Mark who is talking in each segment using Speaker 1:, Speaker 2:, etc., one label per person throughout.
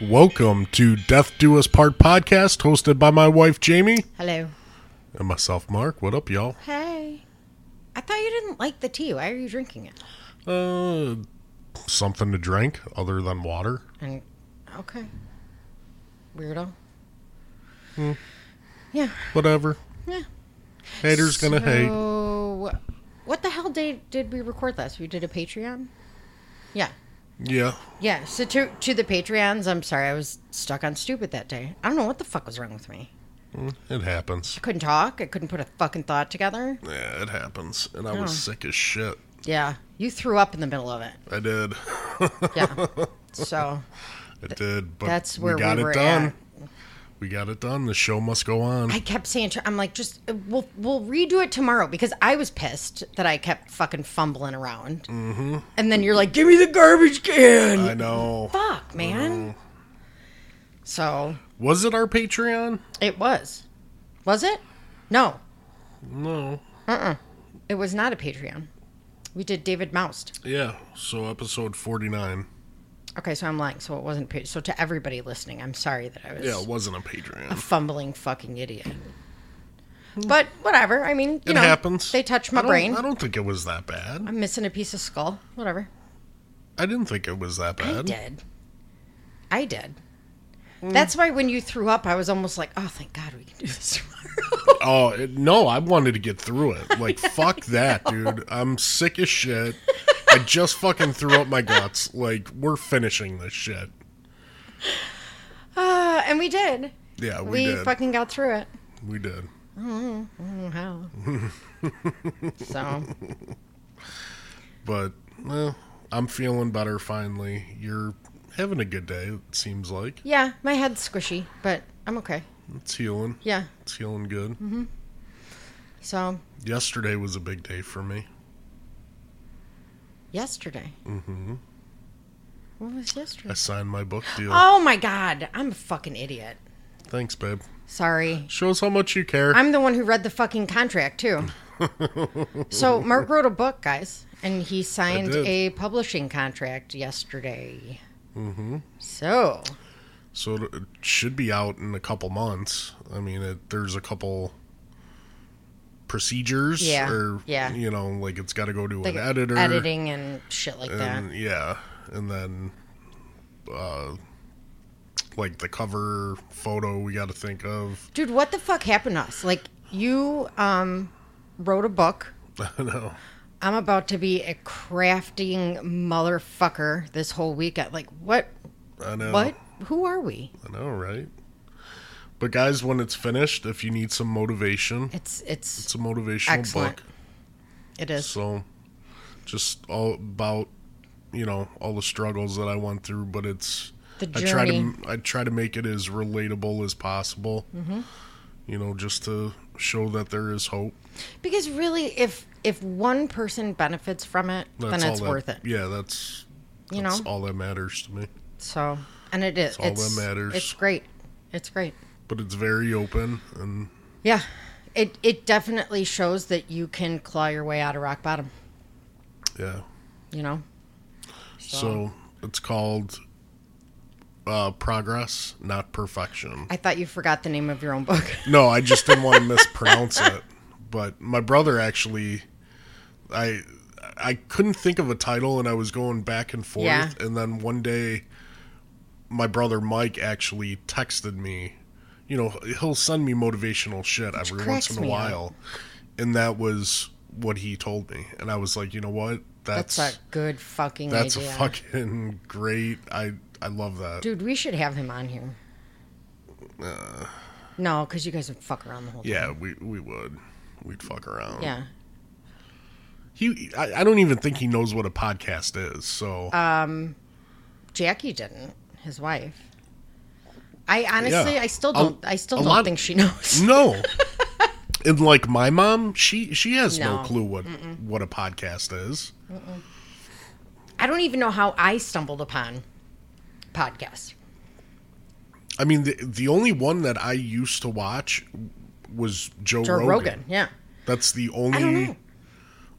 Speaker 1: Welcome to Death Do Us Part podcast, hosted by my wife Jamie
Speaker 2: Hello.
Speaker 1: and myself, Mark. What up, y'all?
Speaker 2: Hey. I thought you didn't like the tea. Why are you drinking it?
Speaker 1: Uh, something to drink other than water.
Speaker 2: And okay. Weirdo.
Speaker 1: Hmm.
Speaker 2: Yeah.
Speaker 1: Whatever.
Speaker 2: Yeah.
Speaker 1: Haters gonna hate.
Speaker 2: So, what the hell date did we record last? We did a Patreon. Yeah.
Speaker 1: Yeah.
Speaker 2: Yeah. So to to the Patreons, I'm sorry, I was stuck on stupid that day. I don't know what the fuck was wrong with me.
Speaker 1: Mm, it happens.
Speaker 2: I couldn't talk. I couldn't put a fucking thought together.
Speaker 1: Yeah, it happens. And I was
Speaker 2: Oh.
Speaker 1: sick as shit.
Speaker 2: Yeah. You threw up in the middle of it.
Speaker 1: I did.
Speaker 2: Yeah. so
Speaker 1: I did. But
Speaker 2: that's where
Speaker 1: we got
Speaker 2: we were
Speaker 1: it done.
Speaker 2: at.
Speaker 1: We got it done. The show must go on.
Speaker 2: I kept saying I'm like, just uh, we'll we'll redo it tomorrow because I was pissed that I kept fucking fumbling around. Mm-hmm. And then you're like, give me the garbage can.
Speaker 1: I know.
Speaker 2: Fuck, man. So
Speaker 1: Was it our Patreon?
Speaker 2: it was, was it? No,
Speaker 1: No. Uh.
Speaker 2: uh It was not a Patreon. We did David Moust.
Speaker 1: Yeah. So episode 49.
Speaker 2: Okay, so I'm lying. So it wasn't. Pa- so to everybody listening, I'm sorry that I was
Speaker 1: Yeah, it wasn't a
Speaker 2: a fumbling fucking idiot. But whatever. I mean, you
Speaker 1: It
Speaker 2: know,
Speaker 1: happens.
Speaker 2: They touched my
Speaker 1: don't-
Speaker 2: brain.
Speaker 1: I don't think it was that bad.
Speaker 2: I'm missing a piece of skull. Whatever.
Speaker 1: I didn't think it was that bad.
Speaker 2: I did. I did.
Speaker 1: Hmm.
Speaker 2: That's why when you threw up, I was almost like, "Oh, thank God we can do this tomorrow."
Speaker 1: Oh it, no, I wanted to get through it. Like fuck that, dude. I'm sick as shit. I just fucking threw up my guts. Like we're finishing this shit.
Speaker 2: uh, and we did.
Speaker 1: Yeah, we,
Speaker 2: We,
Speaker 1: did.
Speaker 2: fucking got through it.
Speaker 1: we did.
Speaker 2: How? so
Speaker 1: But well, I'm feeling better finally. You're having a good day. It seems like
Speaker 2: yeah, my head's squishy, but I'm okay.
Speaker 1: it's healing.
Speaker 2: Yeah.
Speaker 1: It's healing good.
Speaker 2: Mm-hmm. So
Speaker 1: Yesterday was a big day for me.
Speaker 2: Yesterday.
Speaker 1: Mm-hmm.
Speaker 2: What was yesterday?
Speaker 1: I signed my book deal.
Speaker 2: Oh my God, I'm a fucking idiot.
Speaker 1: Thanks, babe.
Speaker 2: Sorry.
Speaker 1: Shows how much you care.
Speaker 2: I'm the one who read the fucking contract too. so Mark wrote a book, guys, and he signed a publishing contract yesterday.
Speaker 1: Mm-hmm.
Speaker 2: So
Speaker 1: So it should be out in a couple months. I mean, it, there's a couple procedures,
Speaker 2: Yeah,
Speaker 1: or
Speaker 2: yeah.
Speaker 1: you know, like it's got to go to
Speaker 2: like
Speaker 1: an editor,
Speaker 2: editing and shit like that.
Speaker 1: yeah, and then uh, like the cover photo we got to think of.
Speaker 2: Dude, what the fuck happened to us? Like you um wrote a book.
Speaker 1: I know.
Speaker 2: I'm about to be a crafting motherfucker this whole weekend. Like what
Speaker 1: I know.
Speaker 2: what? Who are we?
Speaker 1: I know, right? But guys, when it's finished, if you need some motivation,
Speaker 2: It's it's
Speaker 1: it's a motivational
Speaker 2: Excellent.
Speaker 1: book.
Speaker 2: it is.
Speaker 1: So, just all about you know all the struggles that I went through, but it's
Speaker 2: The journey.
Speaker 1: I try to I try to make it as relatable as possible.
Speaker 2: Mm-hmm.
Speaker 1: You know, just to show that there is hope.
Speaker 2: Because really if if one person benefits from it,
Speaker 1: That's
Speaker 2: then it's
Speaker 1: that-
Speaker 2: worth it.
Speaker 1: Yeah, that's
Speaker 2: You
Speaker 1: that's
Speaker 2: know?
Speaker 1: all that matters to me.
Speaker 2: So and it is.
Speaker 1: all that matters.
Speaker 2: It's great. It's great.
Speaker 1: But it's very open, and
Speaker 2: Yeah. It it definitely shows that you can claw your way out of rock bottom.
Speaker 1: yeah.
Speaker 2: You know?
Speaker 1: So, it's called uh, progress, not perfection.
Speaker 2: I thought you forgot the name of your own book.
Speaker 1: No, I just didn't want to mispronounce it. But my brother actually, I I couldn't think of a title, and I was going back and forth.
Speaker 2: Yeah.
Speaker 1: And then one day, my brother Mike actually texted me. You know, he'll send me motivational shit every once in a
Speaker 2: me up.
Speaker 1: while, and that was what he told me. And I was like, you know what? That's
Speaker 2: That's a good fucking
Speaker 1: that's a
Speaker 2: idea.
Speaker 1: fucking great. I I love that.
Speaker 2: Dude, we should have him on here. no, because you guys would fuck around the whole time.
Speaker 1: Uh. Yeah, we we would. We'd fuck around.
Speaker 2: Yeah.
Speaker 1: He, I, I don't even think he knows what a podcast is. So
Speaker 2: Uh, Jackie didn't. His wife. I honestly,
Speaker 1: Yeah.
Speaker 2: I still don't. I still don't
Speaker 1: lot-
Speaker 2: think she knows.
Speaker 1: no, and like my mom, she she has no,
Speaker 2: No.
Speaker 1: clue what what a podcast is.
Speaker 2: I don't even know how I stumbled upon podcasts.
Speaker 1: I mean, the the only one that I used to watch was Joe,
Speaker 2: Joe
Speaker 1: Rogan.
Speaker 2: Rogan. Yeah.
Speaker 1: That's the only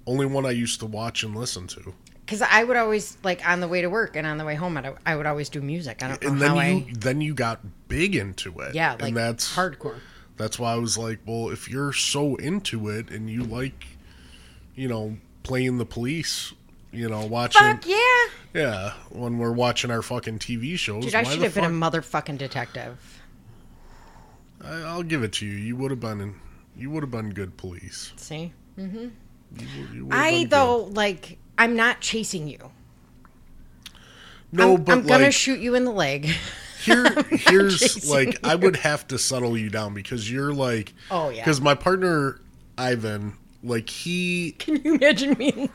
Speaker 1: only one I used to watch and listen to.
Speaker 2: Because I would always like on the way to work and on the way home, I'd, I would always do music. I don't know
Speaker 1: and
Speaker 2: how
Speaker 1: then you
Speaker 2: I.
Speaker 1: then you got big into it.
Speaker 2: Yeah, like
Speaker 1: and that's
Speaker 2: hardcore.
Speaker 1: That's why I was like, well, if you're so into it and you like, you know, playing the police, you know, watching,
Speaker 2: Fuck yeah,
Speaker 1: yeah, when we're watching our fucking TV shows,
Speaker 2: dude! I should have been a motherfucking detective.
Speaker 1: I, I'll give it to you. You would have been, in, you would have been good police.
Speaker 2: See, mm-hmm.
Speaker 1: You, would- you would've
Speaker 2: I
Speaker 1: been good.
Speaker 2: though like I'm not chasing you.
Speaker 1: no,
Speaker 2: I'm,
Speaker 1: but
Speaker 2: I'm gonna
Speaker 1: like
Speaker 2: shoot you in the leg.
Speaker 1: here, here's like I would have to settle you down because you're like,
Speaker 2: Oh, yeah.
Speaker 1: because my partner Ivan, like he
Speaker 2: Can you imagine me?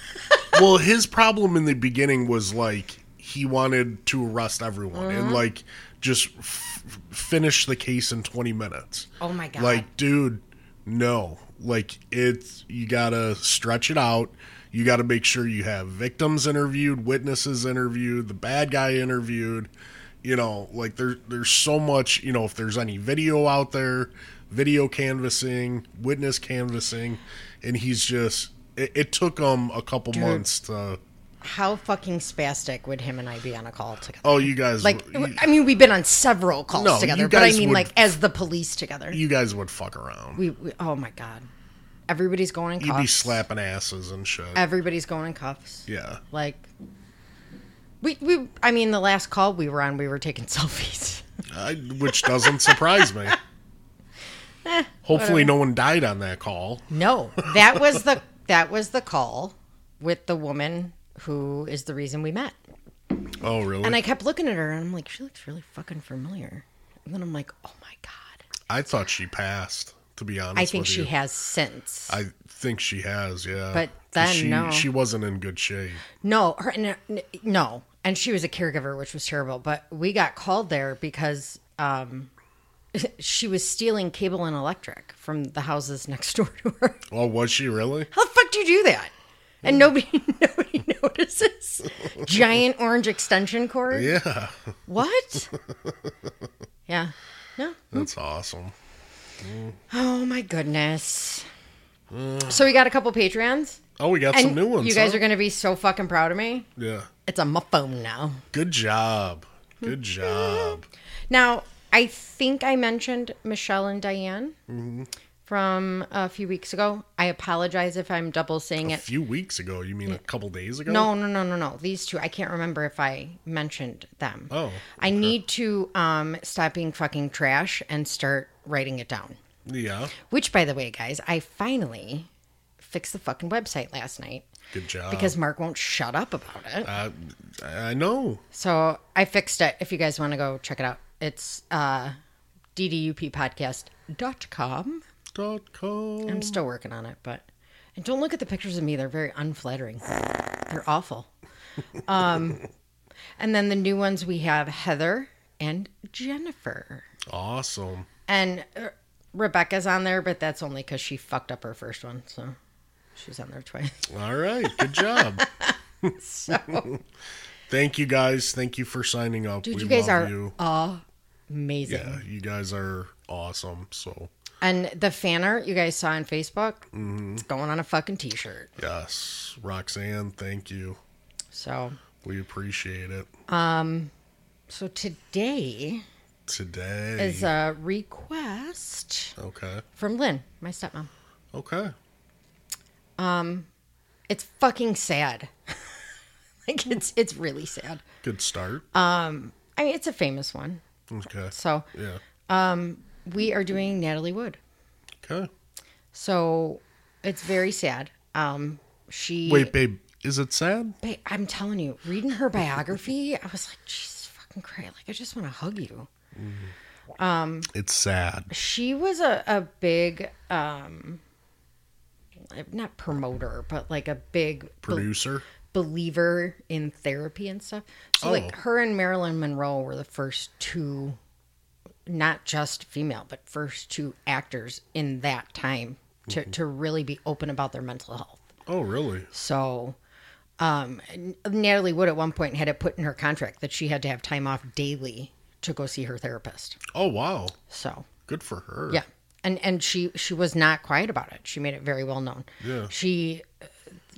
Speaker 1: well, his problem in the beginning was like he wanted to arrest everyone
Speaker 2: Mm-hmm.
Speaker 1: and like just f- finish the case in 20 minutes.
Speaker 2: Oh my god!
Speaker 1: Like, dude, no. Like it's you got to stretch it out. You got to make sure you have victims interviewed, witnesses interviewed, the bad guy interviewed. You know, like there there's so much, you know, if there's any video out there, video canvassing, witness canvassing, and he's just it, it took him a couple months to
Speaker 2: how fucking spastic would him and I be on a call together?
Speaker 1: Oh, you guys
Speaker 2: Like,
Speaker 1: you,
Speaker 2: I mean, we've been on several calls
Speaker 1: No,
Speaker 2: together, but I mean,
Speaker 1: would-
Speaker 2: like, as the police together.
Speaker 1: you guys would fuck around.
Speaker 2: we, we, oh my god, everybody's going in cuffs.
Speaker 1: You'd be slapping asses and shit.
Speaker 2: Everybody's going in cuffs.
Speaker 1: yeah.
Speaker 2: Like, we, we, I mean, the last call we were on, we were taking selfies.
Speaker 1: I, which doesn't surprise me.
Speaker 2: Eh,
Speaker 1: Hopefully, no one died on that call.
Speaker 2: No, that was the that was the call with the woman who is the reason we met.
Speaker 1: Oh, really?
Speaker 2: And
Speaker 1: I,
Speaker 2: I kept looking at her, and I'm like, she looks really fucking familiar. And then I'm like, oh my god, I
Speaker 1: thought she passed. To be honest,
Speaker 2: I think she
Speaker 1: you.
Speaker 2: has since.
Speaker 1: I think she has. Yeah.
Speaker 2: But then,
Speaker 1: she,
Speaker 2: no.
Speaker 1: she wasn't in good shape.
Speaker 2: No, her n- n- no, and she was a caregiver, which was terrible. But we got called there because um, she was stealing cable and electric from the houses next door to her.
Speaker 1: Oh, was she really?
Speaker 2: How the fuck do you do that? And nobody, nobody notices. Giant orange extension cord.
Speaker 1: Yeah.
Speaker 2: What? yeah. No.
Speaker 1: That's awesome.
Speaker 2: Oh my goodness. So we got a couple Patreons.
Speaker 1: Oh, we got
Speaker 2: And
Speaker 1: some new ones.
Speaker 2: you guys
Speaker 1: huh?
Speaker 2: are going to be so fucking proud of me.
Speaker 1: Yeah.
Speaker 2: It's on my phone now.
Speaker 1: Good job. Good job.
Speaker 2: Now, I think I mentioned Michelle and Diane
Speaker 1: Mm-hmm.
Speaker 2: from a few weeks ago. I apologize if I'm double saying
Speaker 1: A
Speaker 2: it.
Speaker 1: A few weeks ago. You mean a couple days ago?
Speaker 2: No, no, no, no, no. These two, I can't remember if I mentioned them.
Speaker 1: Oh,
Speaker 2: I need to um, stop being fucking trash and start writing it down.
Speaker 1: Yeah.
Speaker 2: Which, by the way, guys, I finally fixed the fucking website last night
Speaker 1: Good job.
Speaker 2: because Mark won't shut up about it.
Speaker 1: uh, I know.
Speaker 2: So I fixed it. If you guys want to go check it out, it's uh, dduppodcast.com.
Speaker 1: Dot com.
Speaker 2: I'm still working on it, but and don't look at the pictures of me; they're very unflattering. They're awful. Um, and then the new ones we have Heather and Jennifer,
Speaker 1: Awesome.
Speaker 2: And uh, Rebecca's on there, but that's only because she fucked up her first one, so she's on there twice.
Speaker 1: All right. Good job.
Speaker 2: So,
Speaker 1: Thank you guys. Thank you for signing up.
Speaker 2: dude,
Speaker 1: we
Speaker 2: you guys are
Speaker 1: you.
Speaker 2: amazing.
Speaker 1: Yeah, you guys are awesome. So
Speaker 2: And the fan art you guys saw on Facebook,
Speaker 1: Mm-hmm.
Speaker 2: it's going on a fucking t-shirt.
Speaker 1: yes, Roxanne, thank you.
Speaker 2: So,
Speaker 1: We appreciate it.
Speaker 2: Um, so today
Speaker 1: Today.
Speaker 2: is a request
Speaker 1: okay.
Speaker 2: from Lynn, my stepmom.
Speaker 1: Okay.
Speaker 2: Um, it's fucking sad. like it's it's really sad.
Speaker 1: Good start.
Speaker 2: Um, I mean, it's a famous one.
Speaker 1: okay.
Speaker 2: So
Speaker 1: Yeah.
Speaker 2: Um, we are doing Natalie Wood.
Speaker 1: Okay.
Speaker 2: So it's very sad. Um, she
Speaker 1: Wait, babe, is it sad?
Speaker 2: Babe, I'm telling you, reading her biography, I was like, Jesus fucking Christ! Like I just want to hug you.
Speaker 1: It's sad.
Speaker 2: She was a a big um, not promoter, but like a big
Speaker 1: Producer.
Speaker 2: believer in therapy and stuff. So
Speaker 1: Oh.
Speaker 2: like her and Marilyn Monroe were the first two not just female, but first two actors in that time to, to really be open about their mental health.
Speaker 1: Oh, really?
Speaker 2: So um Natalie Wood at one point had it put in her contract that she had to have time off daily to go see her therapist.
Speaker 1: Oh, wow.
Speaker 2: So
Speaker 1: Good for her.
Speaker 2: yeah. And and she she was not quiet about it. She made it very well known.
Speaker 1: Yeah.
Speaker 2: She uh,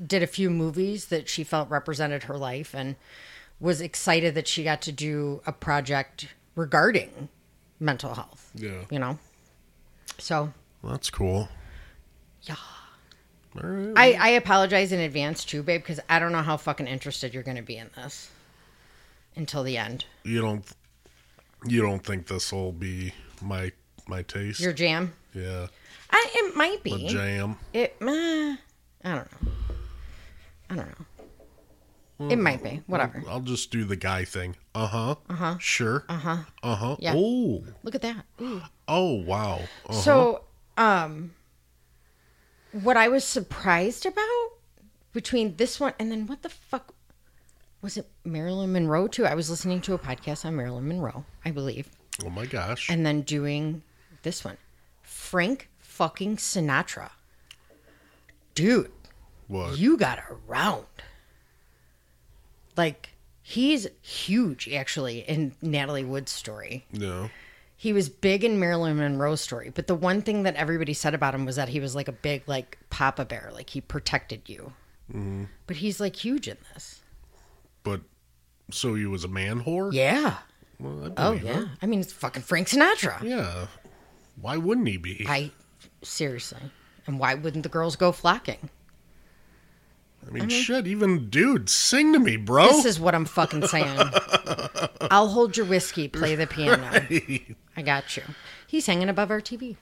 Speaker 2: did a few movies that she felt represented her life and was excited that she got to do a project regarding mental health.
Speaker 1: Yeah.
Speaker 2: You know? So
Speaker 1: That's cool.
Speaker 2: Yeah.
Speaker 1: Right.
Speaker 2: I, I apologize in advance too, babe, because I don't know how fucking interested you're gonna be in this until the end.
Speaker 1: you don't you don't think this will be my my taste?
Speaker 2: Your jam?
Speaker 1: yeah.
Speaker 2: I, it might
Speaker 1: The
Speaker 2: be.
Speaker 1: jam.
Speaker 2: It, uh, I don't know. I don't know. It might be. Whatever.
Speaker 1: I'll just do the guy thing. Uh huh. Uh huh. Sure. Uh huh. Uh huh.
Speaker 2: Yeah.
Speaker 1: Oh.
Speaker 2: Look at that. Ooh.
Speaker 1: Oh wow. Uh-huh.
Speaker 2: So, um, what I was surprised about between this one and then what the fuck was it? Marilyn Monroe too. I was listening to a podcast on Marilyn Monroe, I believe,
Speaker 1: oh my gosh.
Speaker 2: and then doing this one, Frank fucking Sinatra. Dude,
Speaker 1: what?
Speaker 2: you got around. Like he's huge actually in Natalie Wood's story.
Speaker 1: no.
Speaker 2: He was big in Marilyn Monroe's story, but the one thing that everybody said about him was that he was like a big like papa bear, like he protected you. Mm-hmm. But he's like huge in this.
Speaker 1: But so you was a man whore.
Speaker 2: Yeah.
Speaker 1: Well,
Speaker 2: Oh yeah.
Speaker 1: it.
Speaker 2: I mean, it's fucking Frank Sinatra.
Speaker 1: Yeah. Why wouldn't he be?
Speaker 2: I seriously. And why wouldn't the girls go flocking?
Speaker 1: I mean, shit. Even dudes, sing to me, bro.
Speaker 2: This is what I'm fucking saying. I'll hold your whiskey, play the piano. I got you. He's hanging above our TV.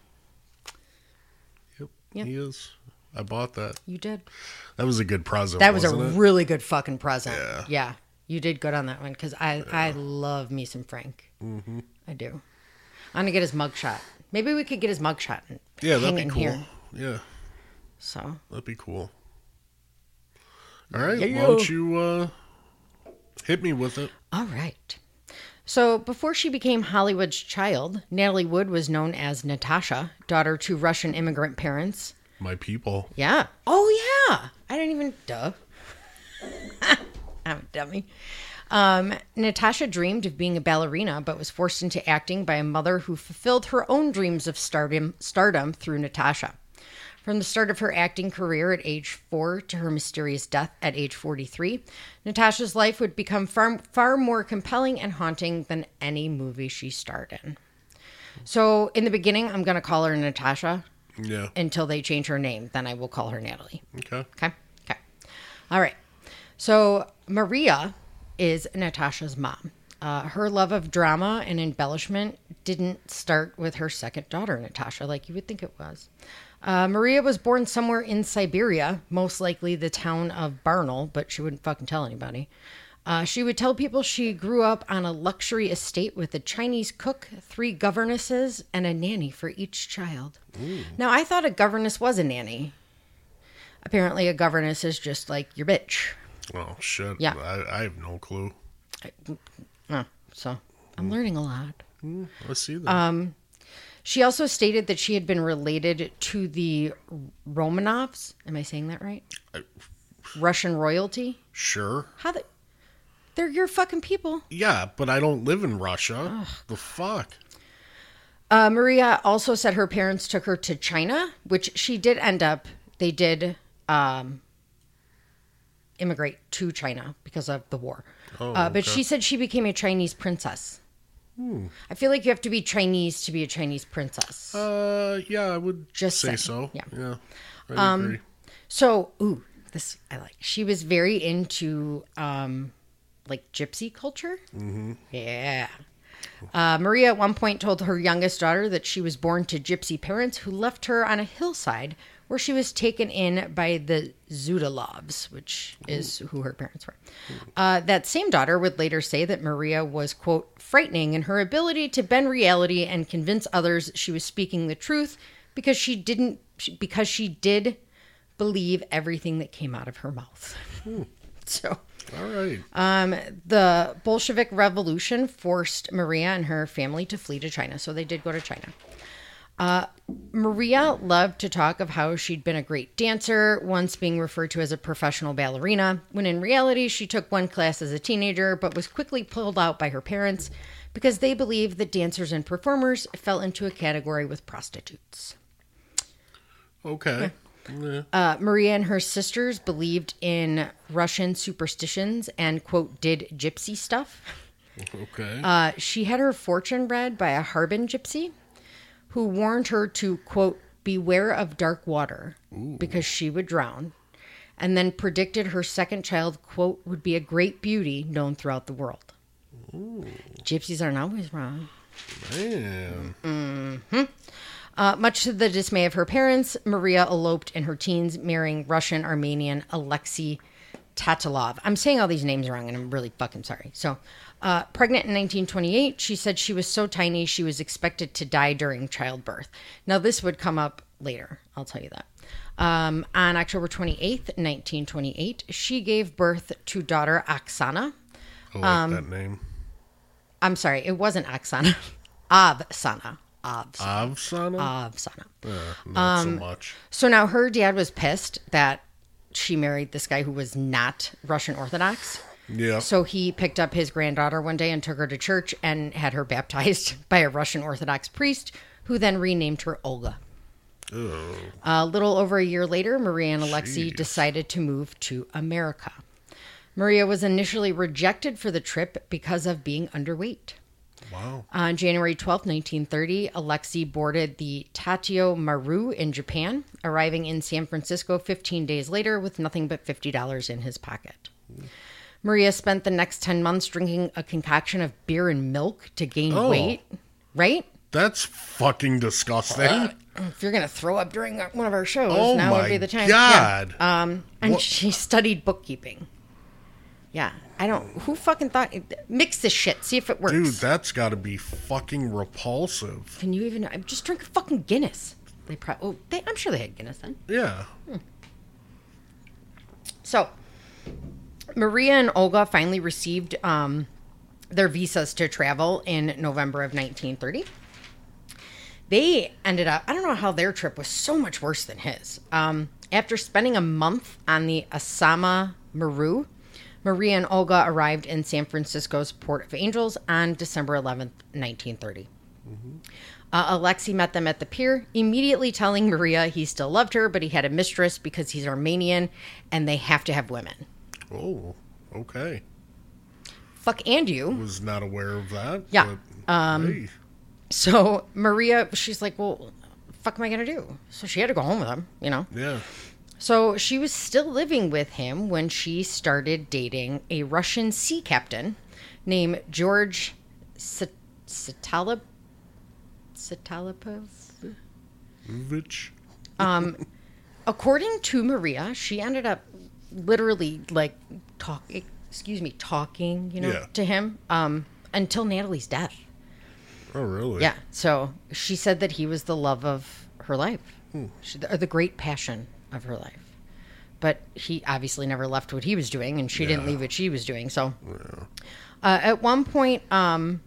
Speaker 1: Yep,
Speaker 2: Yep.
Speaker 1: He is. I bought that.
Speaker 2: You did.
Speaker 1: That was a good present.
Speaker 2: That was a
Speaker 1: it?
Speaker 2: really good fucking present.
Speaker 1: Yeah.
Speaker 2: Yeah. You did good on that one because I, I love me some Frank. Mm-hmm. I do. I'm going to get his mugshot. Maybe we could get his mugshot and
Speaker 1: Yeah, that'd be cool.
Speaker 2: here.
Speaker 1: Yeah,
Speaker 2: So,
Speaker 1: that'd be cool. All right,
Speaker 2: Yeah.
Speaker 1: why don't you uh, hit me with it?
Speaker 2: all right. So, before she became Hollywood's child, Natalie Wood was known as Natasha, daughter to Russian immigrant parents.
Speaker 1: My people.
Speaker 2: Yeah. Oh, yeah. I didn't even. Duh. I'm a dummy. Um, Natasha dreamed of being a ballerina, but was forced into acting by a mother who fulfilled her own dreams of stardom, stardom through Natasha. From the start of her acting career at age four to her mysterious death at age 43, Natasha's life would become far, far more compelling and haunting than any movie she starred in. So, in the beginning, I'm going to call her Natasha
Speaker 1: Yeah.
Speaker 2: until they change her name. Then I will call her Natalie.
Speaker 1: Okay.
Speaker 2: Okay. Okay. All right. So Maria is Natasha's mom. Uh, her love of drama and embellishment didn't start with her second daughter, Natasha, like you would think it was. Uh, Maria was born somewhere in Siberia, most likely the town of Barnaul, but she wouldn't fucking tell anybody. Uh, she would tell people she grew up on a luxury estate with a Chinese cook, three governesses, and a nanny for each child. Now, I thought a governess was a nanny. Apparently, a governess is just like your bitch.
Speaker 1: Oh shit.
Speaker 2: Yeah.
Speaker 1: I, I have no clue.
Speaker 2: Oh, so I'm learning a lot.
Speaker 1: Let's see that.
Speaker 2: Um, She also stated that she had been related to the Romanovs. Am I saying that right? Russian royalty.
Speaker 1: sure.
Speaker 2: How the? They're your fucking people.
Speaker 1: Yeah, but I don't live in Russia. The fuck.
Speaker 2: Uh, Maria also said her parents took her to China, which she did end up. They did um, immigrate to China because of the war.
Speaker 1: Oh,
Speaker 2: uh, but
Speaker 1: okay.
Speaker 2: she said she became a Chinese princess. Hmm. I feel like you have to be Chinese to be a Chinese princess.
Speaker 1: Uh, yeah, I would
Speaker 2: Just
Speaker 1: say so.
Speaker 2: Yeah. Um,
Speaker 1: Yeah. I agree.
Speaker 2: So, ooh, this I like. She was very into um like gypsy culture. Mm-hmm. Yeah. Uh, Maria at one point told her youngest daughter that she was born to gypsy parents who left her on a hillside where she was taken in by the Zudilovs, which is who her parents were. Uh, that same daughter would later say that Maria was, quote, frightening in her ability to bend reality and convince others she was speaking the truth because she didn't, because she did believe everything that came out of her mouth. so.
Speaker 1: All right.
Speaker 2: Um, the Bolshevik Revolution forced Maria and her family to flee to China, so they did go to China. Uh, Maria loved to talk of how she'd been a great dancer, once being referred to as a professional ballerina, when in reality she took one class as a teenager but was quickly pulled out by her parents because they believed that dancers and performers fell into a category with prostitutes.
Speaker 1: Okay.
Speaker 2: Uh, Maria and her sisters believed in Russian superstitions and, quote, did gypsy stuff.
Speaker 1: Okay.
Speaker 2: Uh, she had her fortune read by a Harbin gypsy who warned her to, quote, beware of dark water because she would drown, and then predicted her second child, quote, would be a great beauty known throughout the world. Gypsies aren't always wrong.
Speaker 1: Man.
Speaker 2: Uh, much to the dismay of her parents, Maria eloped in her teens, marrying Russian Armenian Alexei Tatilov. I'm saying all these names wrong, and I'm really fucking sorry. So, uh, pregnant in 1928, she said she was so tiny she was expected to die during childbirth. Now, this would come up later. I'll tell you that. Um, on October 28th, 1928, she gave birth to daughter Oksana.
Speaker 1: I like
Speaker 2: Um,
Speaker 1: that name.
Speaker 2: I'm sorry, it wasn't Oksana. Avsana. Avsana.
Speaker 1: Avsana?
Speaker 2: Avsana.
Speaker 1: Uh, not
Speaker 2: um,
Speaker 1: so much.
Speaker 2: So now her dad was pissed that she married this guy who was not Russian Orthodox.
Speaker 1: Yeah.
Speaker 2: So he picked up his granddaughter one day and took her to church and had her baptized by a Russian Orthodox priest who then renamed her Olga.
Speaker 1: Oh.
Speaker 2: A little over a year later, Maria and Alexei
Speaker 1: Jeez.
Speaker 2: decided to move to America. Maria was initially rejected for the trip because of being underweight.
Speaker 1: Wow.
Speaker 2: On January 12, 1930, Alexei boarded the Tatio Maru in Japan, arriving in San Francisco 15 days later with nothing but $50 in his pocket. Maria spent the next 10 months drinking a concoction of beer and milk to gain
Speaker 1: Oh.
Speaker 2: weight. Right?
Speaker 1: That's fucking disgusting.
Speaker 2: If you're going to throw up during one of our shows,
Speaker 1: oh
Speaker 2: now would be the time.
Speaker 1: god.
Speaker 2: Yeah. Um, and
Speaker 1: What-
Speaker 2: she studied bookkeeping. Yeah. I don't. Who fucking thought. Mix this shit. See if it works.
Speaker 1: Dude, that's got to be fucking repulsive.
Speaker 2: Can you even I'm just drink a fucking Guinness? They probably. Oh, they, I'm sure they had Guinness then.
Speaker 1: Yeah.
Speaker 2: So, Maria and Olga finally received um, their visas to travel in November of 1930. They ended up. I don't know how their trip was so much worse than his. Um, after spending a month on the Asama Maru, Maria and Olga arrived in San Francisco's Port of Angels on December 11th, 1930. Uh, Alexei met them at the pier, immediately telling Maria he still loved her, but he had a mistress because he's Armenian and they have to have women.
Speaker 1: Oh, okay.
Speaker 2: Fuck and you.
Speaker 1: Was not aware of that.
Speaker 2: Yeah.
Speaker 1: but,
Speaker 2: Um,
Speaker 1: hey.
Speaker 2: So Maria, she's like, well, fuck am I going to do? So she had to go home with him, you know?
Speaker 1: Yeah.
Speaker 2: So she was still living with him when she started dating a Russian sea captain named George Sit- Sitalip- Sitalipov. According to Maria, she ended up literally like talk excuse me, talking, you know,
Speaker 1: Yeah.
Speaker 2: to him um until Natalie's death.
Speaker 1: Oh, really?
Speaker 2: Yeah. So she said that he was the love of her life. She, or the great passion of her life. But he obviously never left what he was doing and she didn't leave what she was doing. So uh, at one point um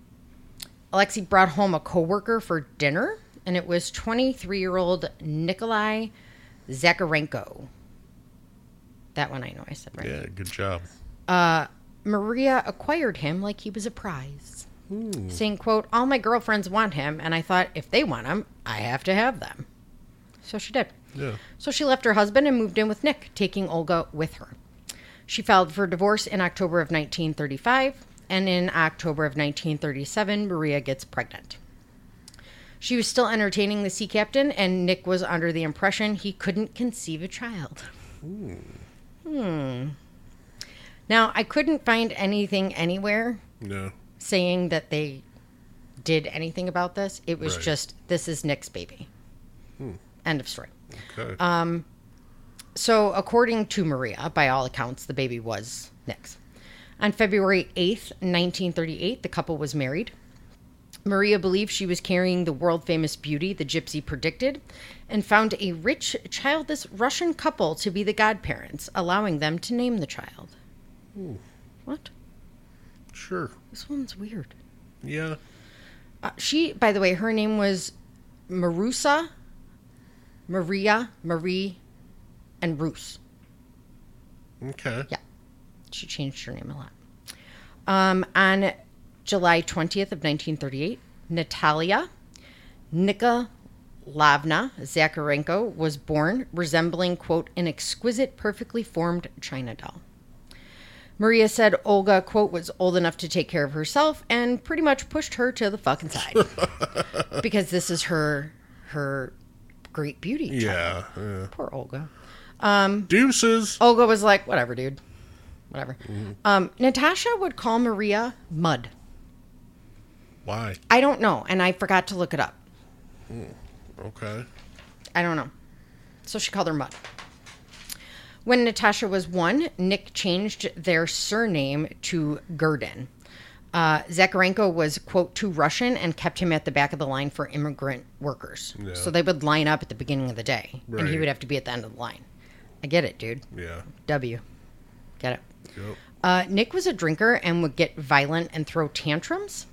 Speaker 2: Alexei brought home a coworker for dinner and it was 23-year-old Nikolai Zakharenko. That one I know I said right.
Speaker 1: Yeah, good job.
Speaker 2: Maria acquired him like he was a prize, saying, "quote All my girlfriends want him, and I thought if they want him, I have to have them." So she did.
Speaker 1: Yeah.
Speaker 2: So she left her husband and moved in with Nick, taking Olga with her. She filed for divorce in October of 1935, and in October of 1937, Maria gets pregnant. She was still entertaining the sea captain, and Nick was under the impression he couldn't conceive a child. Hmm. Now, I couldn't find anything anywhere
Speaker 1: Yeah.
Speaker 2: saying that they did anything about this. It was
Speaker 1: Right.
Speaker 2: just, this is Nick's baby. End of story.
Speaker 1: Okay.
Speaker 2: Uh, So, according to Maria, by all accounts, the baby was Nick's. On February 8th, 1938, the couple was married. Maria believed she was carrying the world famous beauty the gypsy predicted and found a rich, childless Russian couple to be the godparents, allowing them to name the child. What?
Speaker 1: sure.
Speaker 2: This one's weird.
Speaker 1: Yeah.
Speaker 2: Uh, she, by the way, her name was Marusa, Maria, Marie, and Rus.
Speaker 1: Okay.
Speaker 2: Yeah. She changed her name a lot. Um, on July 20th of 1938, Natalia Nika Lavna Zakharenko was born resembling, quote, an exquisite, perfectly formed china doll. Maria said Olga, quote, was old enough to take care of herself and pretty much pushed her to the fucking side. because this is her her great beauty.
Speaker 1: Yeah. yeah.
Speaker 2: Poor Olga.
Speaker 1: Um, Deuces.
Speaker 2: Olga was like, whatever, dude. Whatever. Um, Natasha would call Maria Mud.
Speaker 1: Why?
Speaker 2: I don't know, and I forgot to look it up.
Speaker 1: Okay.
Speaker 2: I don't know. So she called her Mud. When Natasha was one, Nick changed their surname to Gurdin. Uh, Zakharenko was, quote, too Russian and kept him at the back of the line for immigrant workers.
Speaker 1: Yeah.
Speaker 2: So they would line up at the beginning of the day, and he would have to be at the end of the line. I get it, dude.
Speaker 1: Yeah.
Speaker 2: W. Get it.
Speaker 1: Yep.
Speaker 2: Uh, Nick was a drinker and would get violent and throw tantrums.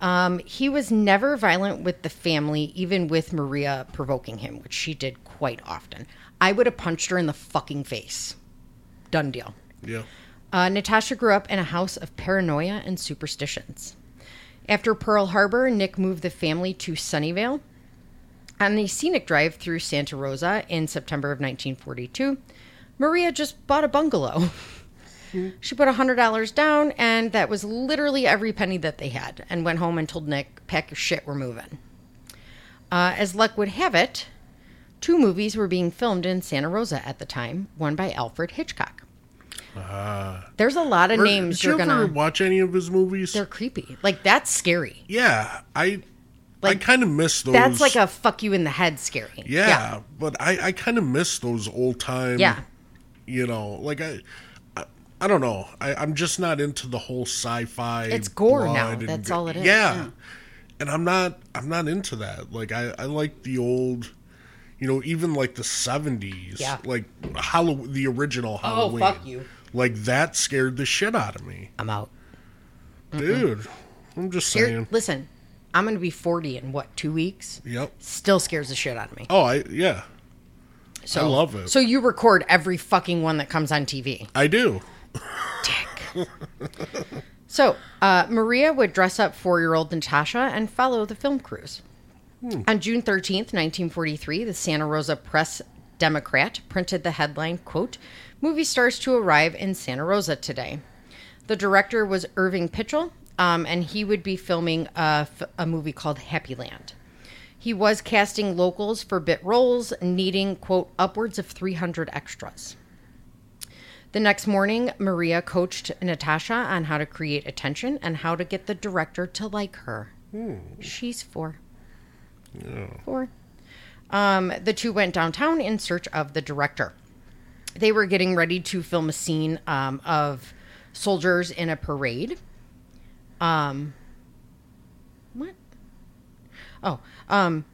Speaker 2: Um, he was never violent with the family, even with Maria provoking him, which she did quite often. I would have punched her in the fucking face. Done deal.
Speaker 1: Yeah.
Speaker 2: Uh, Natasha grew up in a house of paranoia and superstitions. After Pearl Harbor, Nick moved the family to Sunnyvale. On the scenic drive through Santa Rosa in September of 1942, Maria just bought a bungalow. She put $100 down, and that was literally every penny that they had, and went home and told Nick, pack your shit, we're moving. Uh, as luck would have it, two movies were being filmed in Santa Rosa at the time, one by Alfred Hitchcock. Uh-huh. There's a lot of names
Speaker 1: Did you
Speaker 2: you're
Speaker 1: ever
Speaker 2: gonna.
Speaker 1: watch any of his movies?
Speaker 2: They're creepy. Like that's scary.
Speaker 1: yeah. I I
Speaker 2: Like,
Speaker 1: kind of miss those.
Speaker 2: That's like a fuck you in the head scary.
Speaker 1: yeah, but I I kind of miss those old time.
Speaker 2: Yeah.
Speaker 1: You know, like I. I, I don't know. I, I'm just not into the whole sci-fi.
Speaker 2: It's gore now.
Speaker 1: blood
Speaker 2: That's all it is.
Speaker 1: Yeah.
Speaker 2: Yeah.
Speaker 1: and I'm not. I'm not into that. Like I, I like the old. You know, even like the '70s.
Speaker 2: Yeah.
Speaker 1: Like Halloween, the original Halloween.
Speaker 2: Oh, fuck you.
Speaker 1: Like that scared the shit out of me,
Speaker 2: I'm out.
Speaker 1: dude. I'm just saying.
Speaker 2: listen, I'm gonna be 40 in what two weeks?
Speaker 1: Yep.
Speaker 2: Still scares the shit out of me.
Speaker 1: Oh, I yeah,
Speaker 2: So I
Speaker 1: love it.
Speaker 2: So you record every fucking one that comes on TV.
Speaker 1: I do.
Speaker 2: Dick. so uh, Maria would dress up four-year-old Natasha and follow the film crews. On June 13th, 1943, the Santa Rosa Press Democrat printed the headline, quote, Movie stars to arrive in Santa Rosa today. The director was Irving Pichel, um, and he would be filming a movie called Happy Land. He was casting locals for bit roles, needing, quote, upwards of 300 extras. The next morning, Maria coached Natasha on how to create attention and how to get the director to like her. She's four. Four. Um, the two went downtown in search of the director. They were getting ready to film a scene um, of soldiers in a parade. Um, what? Oh, um,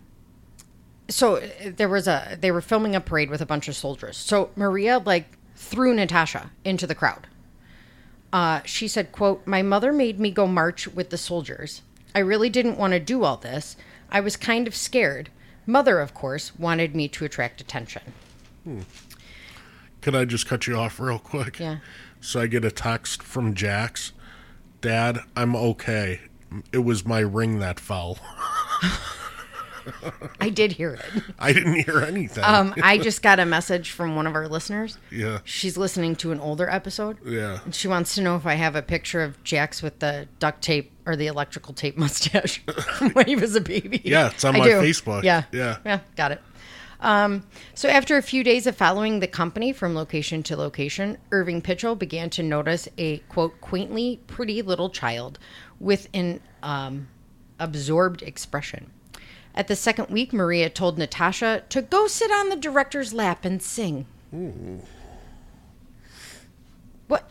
Speaker 2: so uh, there was a they were filming a parade with a bunch of soldiers. So Maria like threw Natasha into the crowd. Uh, she said, "quote My mother made me go march with the soldiers. I really didn't want to do all this. I was kind of scared. Mother, of course, wanted me to attract attention.
Speaker 1: Could I just cut you off real quick?
Speaker 2: Yeah.
Speaker 1: So I get a text from Jax. Dad, I'm okay. It was my ring that fell.
Speaker 2: I did hear it.
Speaker 1: I didn't hear anything.
Speaker 2: Um, I just got a message from one of our listeners.
Speaker 1: yeah.
Speaker 2: She's listening to an older episode.
Speaker 1: Yeah.
Speaker 2: And she wants to know if I have a picture of Jax with the duct tape or the electrical tape mustache from when he was a baby.
Speaker 1: Yeah, it's on
Speaker 2: I
Speaker 1: my
Speaker 2: do.
Speaker 1: Facebook.
Speaker 2: Yeah.
Speaker 1: Yeah.
Speaker 2: Yeah, got it. Um, so after a few days of following the company from location to location, Irving Pichel began to notice a quote quaintly pretty little child with an um, absorbed expression. At the second week, Maria told Natasha to go sit on the director's lap and sing. What?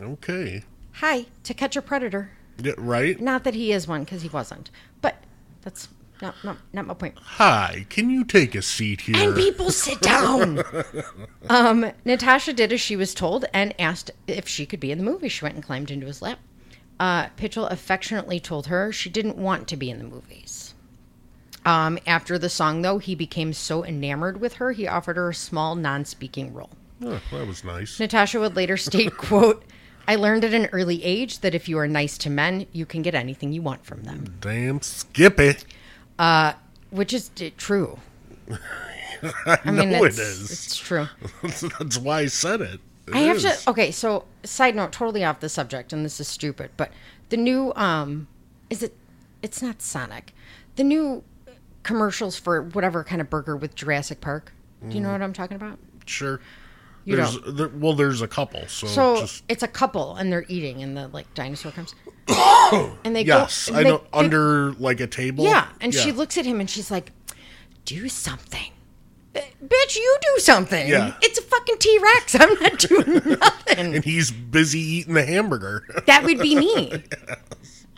Speaker 1: Okay.
Speaker 2: Hi, to catch a predator.
Speaker 1: Yeah, right?
Speaker 2: Not that he is one, because he wasn't. But that's not, not, not my point.
Speaker 1: Hi, can you take a seat here?
Speaker 2: And people sit down. um, Natasha did as she was told and asked if she could be in the movie. She went and climbed into his lap. Uh, Pichel affectionately told her she didn't want to be in the movies. Um, after the song, though, he became so enamored with her, he offered her a small non-speaking role.
Speaker 1: Oh, that was nice.
Speaker 2: Natasha would later state, quote, I learned at an early age that if you are nice to men, you can get anything you want from them.
Speaker 1: Damn Skippy.
Speaker 2: Which is d- true.
Speaker 1: I,
Speaker 2: I mean,
Speaker 1: know it
Speaker 2: it's,
Speaker 1: is.
Speaker 2: It's true.
Speaker 1: That's why I said it. It
Speaker 2: I have
Speaker 1: is.
Speaker 2: to. Okay, so side note, totally off the subject, and this is stupid, but the new um, is it? It's not Sonic. The new commercials for whatever kind of burger with Jurassic Park. Do you know what I'm talking about?
Speaker 1: Sure.
Speaker 2: You
Speaker 1: there's there, well, there's a couple. So,
Speaker 2: So
Speaker 1: just
Speaker 2: it's a couple, and they're eating, and the like dinosaur comes, and they
Speaker 1: yes,
Speaker 2: go.
Speaker 1: I
Speaker 2: they-
Speaker 1: know
Speaker 2: they-
Speaker 1: under like a table.
Speaker 2: Yeah, and she looks at him, and she's like, "Do something." Bitch, you do something.
Speaker 1: Yeah.
Speaker 2: It's a fucking T Rex. I'm not doing nothing.
Speaker 1: and he's busy eating the hamburger.
Speaker 2: That would be me.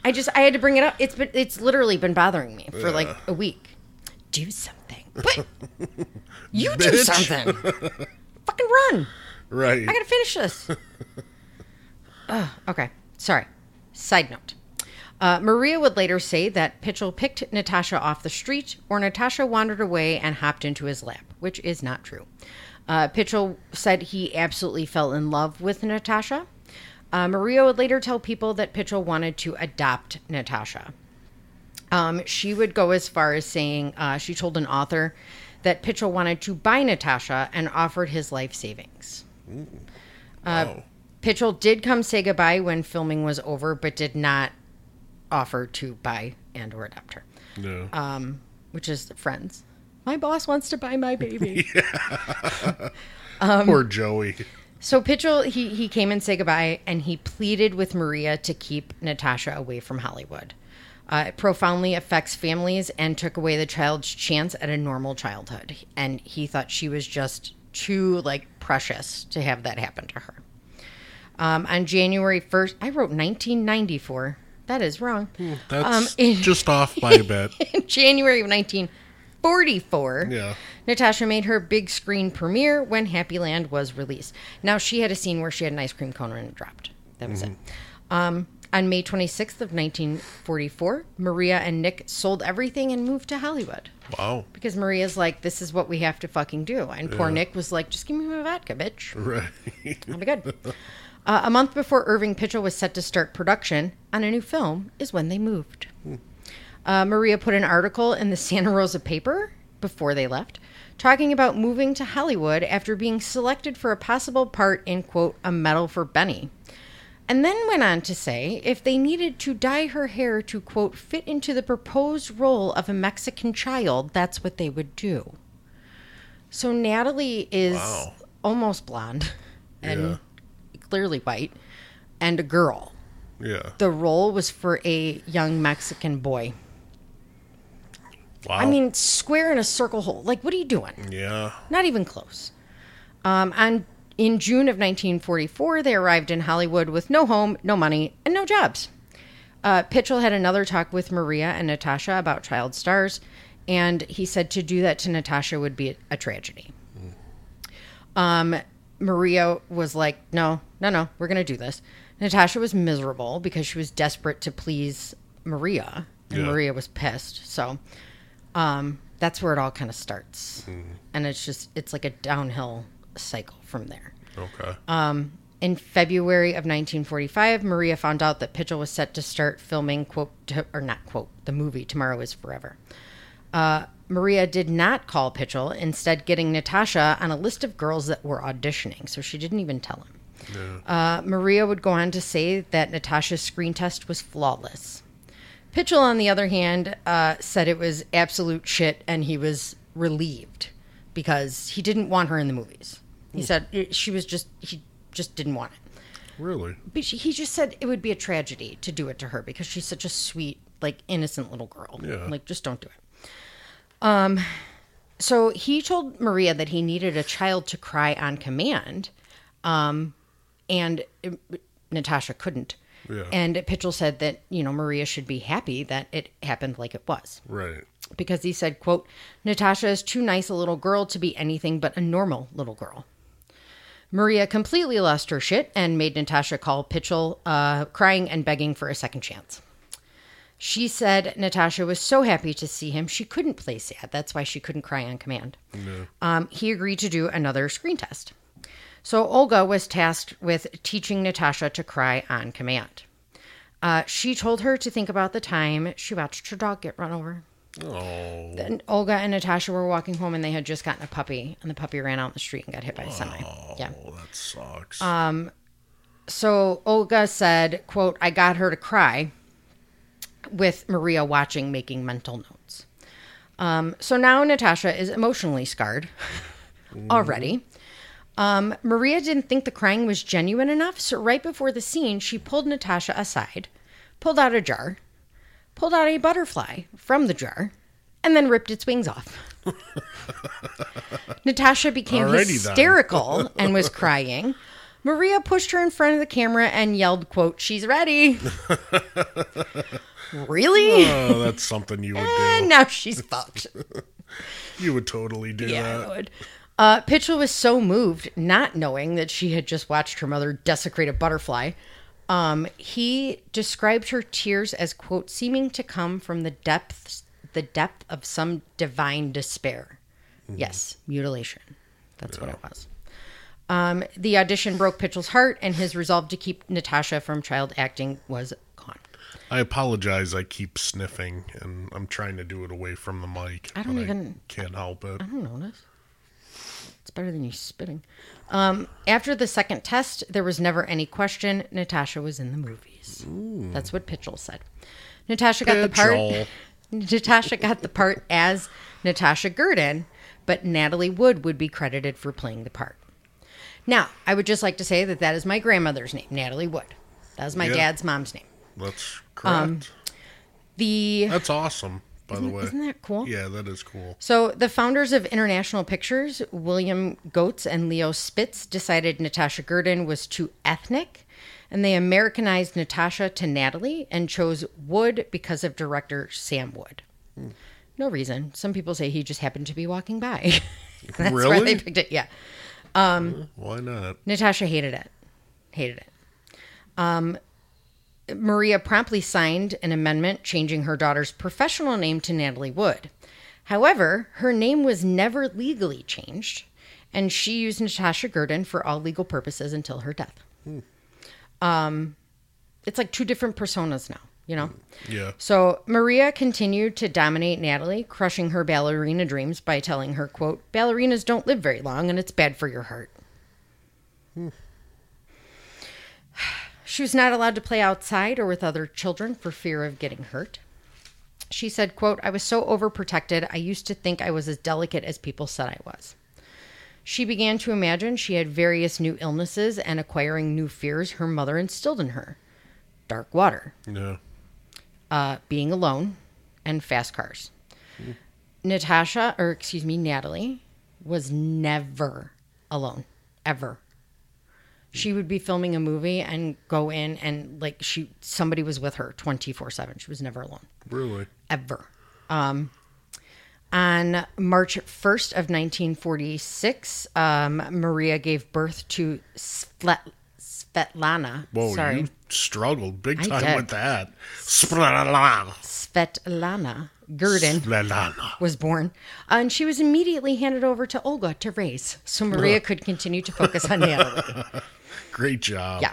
Speaker 2: I just I had to bring it up. It's been it's literally been bothering me for like a week. Do something. But You do something. Fucking run.
Speaker 1: right.
Speaker 2: I gotta finish this. Ugh, okay. Sorry. Side note. Uh, Maria would later say that Pichel picked Natasha off the street or Natasha wandered away and hopped into his lap, which is not true. Uh, Pichel said he absolutely fell in love with Natasha. Uh, Maria would later tell people that Pichel wanted to adopt Natasha. Um, she would go as far as saying uh, she told an author that Pichel wanted to buy Natasha and offered his life savings.
Speaker 1: wow.
Speaker 2: Pichel did come say goodbye when filming was over, but did not offer to buy and or adopt her,
Speaker 1: no.
Speaker 2: um, which is friends. My boss wants to buy my baby.
Speaker 1: Poor Joey.
Speaker 2: So Pichel, he, he came and say goodbye, and he pleaded with Maria to keep Natasha away from Hollywood. Uh, it profoundly affects families and took away the child's chance at a normal childhood. And he thought she was just too like precious to have that happen to her. Um, on January first, I wrote 1994. That is wrong.
Speaker 1: That's
Speaker 2: Um, in-
Speaker 1: just off by a bit.
Speaker 2: In January of 1944,
Speaker 1: Yeah.
Speaker 2: Natasha made her big screen premiere when Happy Land was released. Now she had a scene where she had an ice cream cone and it dropped. That was it. Um, on May 26th of 1944, Maria and Nick sold everything and moved to Hollywood
Speaker 1: Wow.
Speaker 2: because Maria's like, "This is what we have to fucking do," and poor Nick was like, "Just give me my vodka, bitch.
Speaker 1: Right.
Speaker 2: I'll be good." Uh, a month before Irving Pichel was set to start production on a new film is when they moved. Uh, Maria put an article in the Santa Rosa paper before they left, talking about moving to Hollywood after being selected for a possible part in, quote, A Medal for Benny. And then went on to say if they needed to dye her hair to, quote, fit into the proposed role of a Mexican child, that's what they would do. So Natalie is
Speaker 1: Wow.
Speaker 2: almost blonde and
Speaker 1: Yeah.
Speaker 2: Clearly white and a girl.
Speaker 1: Yeah.
Speaker 2: The role was for a young Mexican boy.
Speaker 1: Wow.
Speaker 2: I mean, square in a circle hole. Like, what are you doing?
Speaker 1: yeah.
Speaker 2: Not even close. Um, and in June of 1944, they arrived in Hollywood with no home, no money, and no jobs. Uh, Pichel had another talk with Maria and Natasha about child stars, and he said to do that to Natasha would be a tragedy. Um, Maria was like, "No, no, no, we're going to do this." Natasha was miserable because she was desperate to please Maria, and
Speaker 1: Yeah.
Speaker 2: Maria was pissed. So, um, that's where it all kind of starts, and it's just it's like a downhill cycle from there.
Speaker 1: Okay.
Speaker 2: In February of 1945, Maria found out that Pichel was set to start filming quote to, or not quote the movie Tomorrow Is Forever. Uh, Maria did not call Pichel, instead getting Natasha on a list of girls that were auditioning, so she didn't even tell him. Uh, Maria would go on to say that Natasha's screen test was flawless. Pichel, on the other hand, uh, said it was absolute shit, and he was relieved because he didn't want her in the movies. He said it, she was just he just didn't want it.
Speaker 1: really?
Speaker 2: But she, he just said it would be a tragedy to do it to her because she's such a sweet, like innocent little girl.
Speaker 1: Yeah.
Speaker 2: Like just don't do it. Um so he told Maria that he needed a child to cry on command. Um and uh, Natasha couldn't.
Speaker 1: Yeah.
Speaker 2: And Pichel said that, you know, Maria should be happy that it happened like it was
Speaker 1: Right.
Speaker 2: because he said, quote, Natasha is too nice a little girl to be anything but a normal little girl. Maria completely lost her shit and made Natasha call Pichel, uh, crying and begging for a second chance. She said Natasha was so happy to see him, she couldn't play sad. That's why she couldn't cry on command. Um, he agreed to do another screen test. So Olga was tasked with teaching Natasha to cry on command. Uh, she told her to think about the time she watched her dog get run over.
Speaker 1: Oh,
Speaker 2: And Olga and Natasha were walking home and they had just gotten a puppy and the puppy ran out in the street and got hit by a semi. Yeah.
Speaker 1: oh, that sucks.
Speaker 2: So Olga said, quote, I got her to cry with Maria watching, making mental notes. Um, so now Natasha is emotionally scarred already. Um, Maria didn't think the crying was genuine enough, so right before the scene, she pulled Natasha aside, pulled out a jar, pulled out a butterfly from the jar, and then ripped its wings off. Natasha became
Speaker 1: Alrighty
Speaker 2: hysterical and was crying. Maria pushed her in front of the camera and yelled, quote, she's ready. Really?
Speaker 1: oh, that's something you would
Speaker 2: and
Speaker 1: do.
Speaker 2: now she's fucked.
Speaker 1: You would totally do
Speaker 2: Yeah, I
Speaker 1: that.
Speaker 2: would. Uh, Pichel was so moved, not knowing that she had just watched her mother desecrate a butterfly. Um, he described her tears as quote seeming to come from the depths, the depth of some divine despair. Yes, mutilation. That's what it was. Um, the audition broke Pichel's heart, and his resolve to keep Natasha from child acting was.
Speaker 1: I apologize. I keep sniffing, and I'm trying to do it away from the mic.
Speaker 2: I don't even-
Speaker 1: can't help it.
Speaker 2: I don't notice. It's better than you spitting. Um, after the second test, there was never any question. Natasha was in the movies. That's what Pichel said. Natasha got the part. Natasha got the part as Natasha Gurdin, but Natalie Wood would be credited for playing the part. Now, I would just like to say that that is my grandmother's name, Natalie Wood. That was my
Speaker 1: Yeah.
Speaker 2: dad's mom's name.
Speaker 1: That's correct.
Speaker 2: The
Speaker 1: That's awesome, by the way.
Speaker 2: Um, isn't that cool?
Speaker 1: Yeah, that is cool.
Speaker 2: So, the founders of International Pictures, William Goetz and Leo Spitz, decided Natasha Gurdin was too ethnic, and they Americanized Natasha to Natalie and chose Wood because of director Sam Wood. No reason. Some people say he just happened to be walking by. That's why
Speaker 1: Really?
Speaker 2: they picked it. Yeah.
Speaker 1: Why not?
Speaker 2: Natasha hated it. Hated it. Um, Maria promptly signed an amendment changing her daughter's professional name to Natalie Wood. However, her name was never legally changed, and she used Natasha Gurdin for all legal purposes until her death. Um, it's like two different personas now, you know?
Speaker 1: Yeah.
Speaker 2: So Maria continued to dominate Natalie, crushing her ballerina dreams by telling her, quote, ballerinas don't live very long and it's bad for your heart. She was not allowed to play outside or with other children for fear of getting hurt. She said, quote, I was so overprotected, I used to think I was as delicate as people said I was. She began to imagine she had various new illnesses and acquiring new fears her mother instilled in her. Dark water,
Speaker 1: Yeah.
Speaker 2: uh, being alone, and fast cars. Natasha, or excuse me, Natalie, was never alone, ever. She would be filming a movie and go in and like she somebody was with her 24/7. She was never alone
Speaker 1: Really?
Speaker 2: ever. Um, on March 1st of 1946, um, Maria gave birth to Svet- Svetlana.
Speaker 1: Whoa,
Speaker 2: Sorry.
Speaker 1: you struggled big time with that. Svetlana.
Speaker 2: Svetlana Gurdin
Speaker 1: Splala.
Speaker 2: was born, and she was immediately handed over to Olga to raise, so Maria could continue to focus on Natalie.
Speaker 1: Great job.
Speaker 2: Yeah.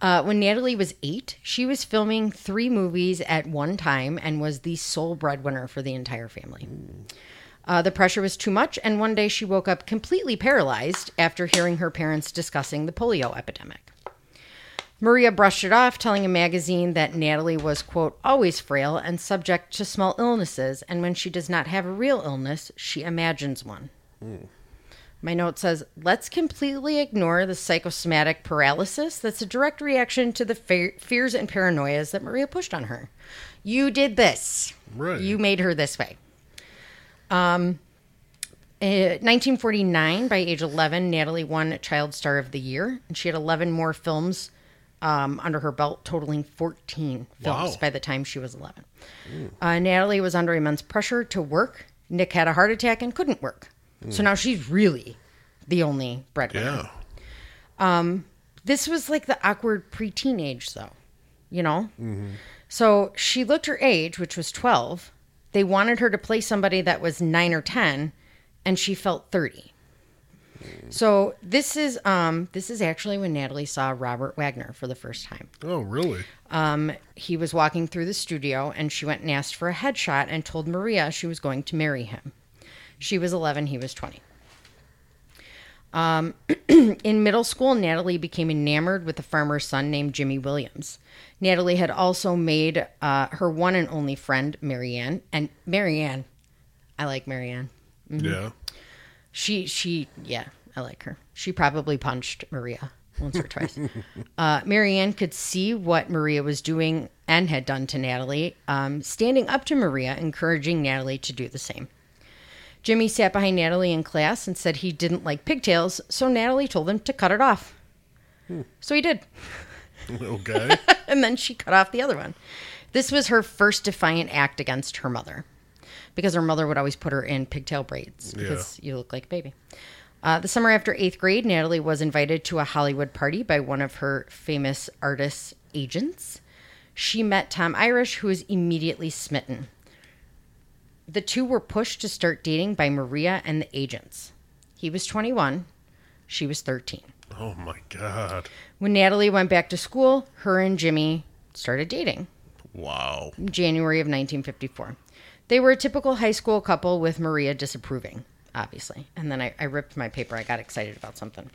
Speaker 2: Uh, when Natalie was eight, she was filming three movies at one time and was the sole breadwinner for the entire family. Uh, the pressure was too much, and one day she woke up completely paralyzed after hearing her parents discussing the polio epidemic. Maria brushed it off, telling a magazine that Natalie was, quote, always frail and subject to small illnesses, and when she does not have a real illness, she imagines one. My note says, let's completely ignore the psychosomatic paralysis that's a direct reaction to the fe- fears and paranoias that Maria pushed on her. You did this.
Speaker 1: Right.
Speaker 2: You made her this way. Um, uh, 1949, by age 11, Natalie won Child Star of the Year, and she had 11 more films um, under her belt, totaling 14 films
Speaker 1: Wow.
Speaker 2: by the time she was 11. Uh, Natalie was under immense pressure to work. Nick had a heart attack and couldn't work. So now she's really the only breadwinner.
Speaker 1: Yeah.
Speaker 2: This was like the awkward preteen age, though, you know? So she looked her age, which was 12. They wanted her to play somebody that was 9 or 10, and she felt 30. So this is um this is actually when Natalie saw Robert Wagner for the first time.
Speaker 1: Oh, really?
Speaker 2: Um, he was walking through the studio and she went and asked for a headshot and told Maria she was going to marry him. She was 11, he was 20. Um, in middle school, Natalie became enamored with a farmer's son named Jimmy Williams. Natalie had also made uh, her one and only friend, Marianne. And Marianne, I like Marianne.
Speaker 1: Yeah.
Speaker 2: She, she, yeah, I like her. She probably punched Maria once or twice. uh, Marianne could see what Maria was doing and had done to Natalie, um, standing up to Maria, encouraging Natalie to do the same. Jimmy sat behind Natalie in class and said he didn't like pigtails, so Natalie told him to cut it off. So he did.
Speaker 1: Okay.
Speaker 2: and then she cut off the other one. This was her first defiant act against her mother because her mother would always put her in pigtail braids because you look like a baby. Uh, the summer after eighth grade, Natalie was invited to a Hollywood party by one of her famous artist agents. She met Tom Irish, who was immediately smitten. The two were pushed to start dating by Maria and the agents. He was 21, she was 13.
Speaker 1: oh my God.
Speaker 2: When Natalie went back to school, her and Jimmy started dating.
Speaker 1: Wow.
Speaker 2: January of 1954. They were a typical high school couple with Maria disapproving, obviously. And then I, I ripped my paper. I got excited about something.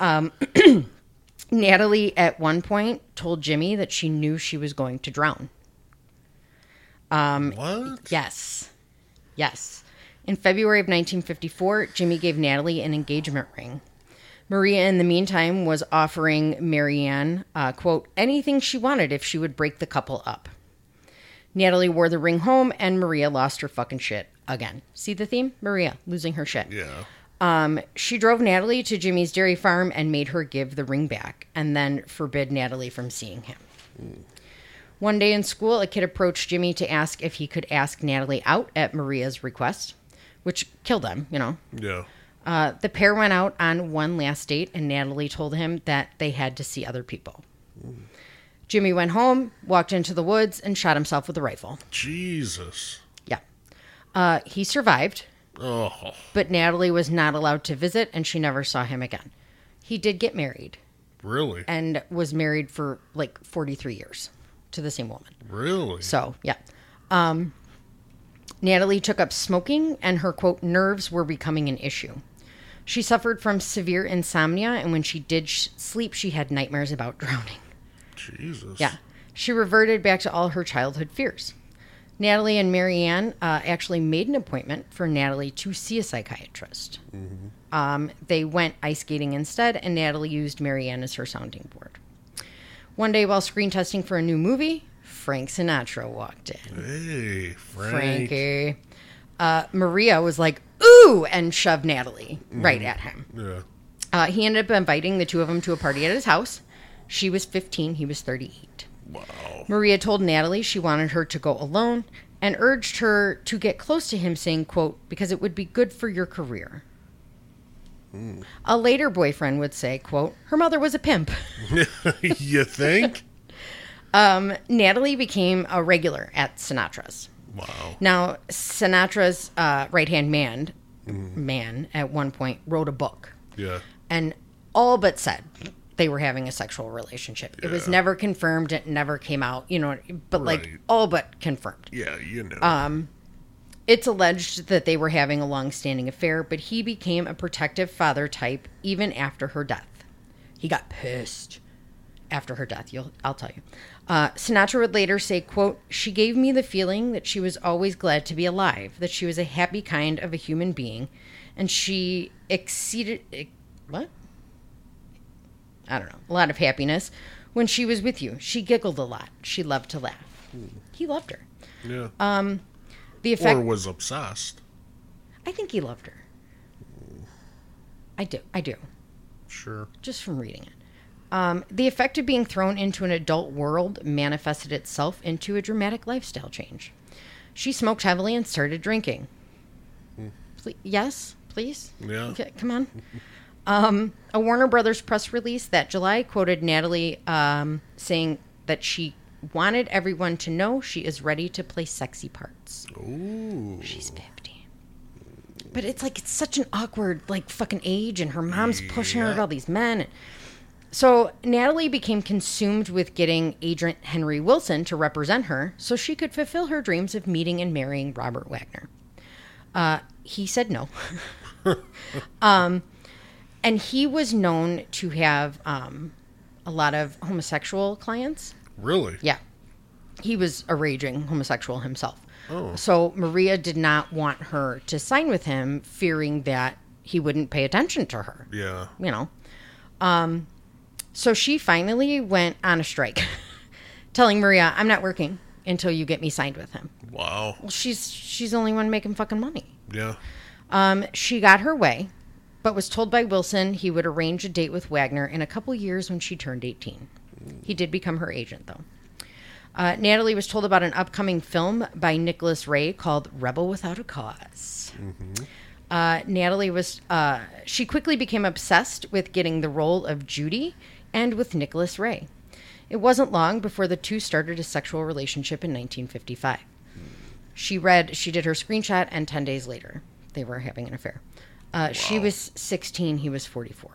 Speaker 2: Um, Natalie, at one point, told Jimmy that she knew she was going to drown.
Speaker 1: What?
Speaker 2: Yes. Yes. In February of 1954, Jimmy gave Natalie an engagement ring. Maria, in the meantime, was offering Marianne, uh, quote, anything she wanted if she would break the couple up. Natalie wore the ring home, and Maria lost her fucking shit again. See the theme? Maria losing her shit.
Speaker 1: Yeah.
Speaker 2: Um, she drove Natalie to Jimmy's dairy farm and made her give the ring back, and then forbid Natalie from seeing him. One day in school, a kid approached Jimmy to ask if he could ask Natalie out at Maria's request, which killed him, you know.
Speaker 1: Yeah.
Speaker 2: Uh, the pair went out on one last date, and Natalie told him that they had to see other people. Jimmy went home, walked into the woods, and shot himself with a rifle.
Speaker 1: Jesus.
Speaker 2: Yeah. Uh, he survived,
Speaker 1: Oh.
Speaker 2: but Natalie was not allowed to visit, and she never saw him again. He did get married
Speaker 1: Really?
Speaker 2: and was married for like 43 years to the same woman.
Speaker 1: Really?
Speaker 2: So, yeah. Um, Natalie took up smoking, and her quote, nerves were becoming an issue. She suffered from severe insomnia, and when she did sh- sleep, she had nightmares about drowning.
Speaker 1: Jesus.
Speaker 2: Yeah. She reverted back to all her childhood fears. Natalie and Marianne uh, actually made an appointment for Natalie to see a psychiatrist. Um, they went ice skating instead, and Natalie used Marianne as her sounding board. One day, while screen testing for a new movie, Frank Sinatra walked in.
Speaker 1: Hey, Frank.
Speaker 2: Frankie. Uh, Maria was like, ooh, and shoved Natalie right at him.
Speaker 1: Yeah.
Speaker 2: Uh, he ended up inviting the two of them to a party at his house. She was 15, he was 38.
Speaker 1: Wow.
Speaker 2: Maria told Natalie she wanted her to go alone and urged her to get close to him, saying, quote, because it would be good for your career. A later boyfriend would say, quote, her mother was a pimp.
Speaker 1: you think?
Speaker 2: Natalie became a regular at Sinatra's.
Speaker 1: Wow.
Speaker 2: Now, Sinatra's uh, right hand man, man at one point wrote a book
Speaker 1: Yeah.
Speaker 2: and all but said they were having a sexual relationship. It was never confirmed. It never came out, you know, but like
Speaker 1: Right.
Speaker 2: all but confirmed.
Speaker 1: Yeah, you know.
Speaker 2: Um, It's alleged that they were having a long standing affair, but he became a protective father type even after her death. He got pissed after her death. You'll, I'll tell you. Uh, Sinatra would later say, "quote She gave me the feeling that she was always glad to be alive, that she was a happy kind of a human being, and she exceeded ex- what? I don't know, a lot of happiness when she was with you. She giggled a lot. She loved to laugh. He loved her.
Speaker 1: yeah.
Speaker 2: uh, The effect.
Speaker 1: or was obsessed.
Speaker 2: I think he loved her. I do. I do.
Speaker 1: Sure.
Speaker 2: Just from reading it. Um, the effect of being thrown into an adult world manifested itself into a dramatic lifestyle change. She smoked heavily and started drinking. Ple- yes, please?
Speaker 1: Yeah.
Speaker 2: Okay, come on. Um, a Warner Brothers press release that July quoted Natalie um, saying that she wanted everyone to know she is ready to play sexy parts.
Speaker 1: Ooh.
Speaker 2: She's 50. But it's like, it's such an awkward, like, fucking age, and her mom's pushing her to all these men. So Natalie became consumed with getting agent Henry Willson to represent her so she could fulfill her dreams of meeting and marrying Robert Wagner. Uh, he said no. um, and he was known to have um, a lot of homosexual clients.
Speaker 1: Really?
Speaker 2: Yeah. He was a raging homosexual himself.
Speaker 1: Oh.
Speaker 2: So Maria did not want her to sign with him, fearing that he wouldn't pay attention to her.
Speaker 1: Yeah.
Speaker 2: You know. Um, so she finally went on a strike, telling Maria, "I'm not working until you get me signed with him."
Speaker 1: Wow.
Speaker 2: Well, she's she's the only one making fucking money.
Speaker 1: Yeah.
Speaker 2: Um, she got her way, but was told by Willson he would arrange a date with Wagner in a couple years when she turned 18. He did become her agent, though. Uh, Natalie was told about an upcoming film by Nicholas Ray called Rebel Without a Cause Uh, Natalie was, uh, she quickly became obsessed with getting the role of Judy and with Nicholas Ray. It wasn't long before the two started a sexual relationship in 1955. She read, she did her screenshot, and 10 days later, they were having an affair. Uh, She was 16, he was 44.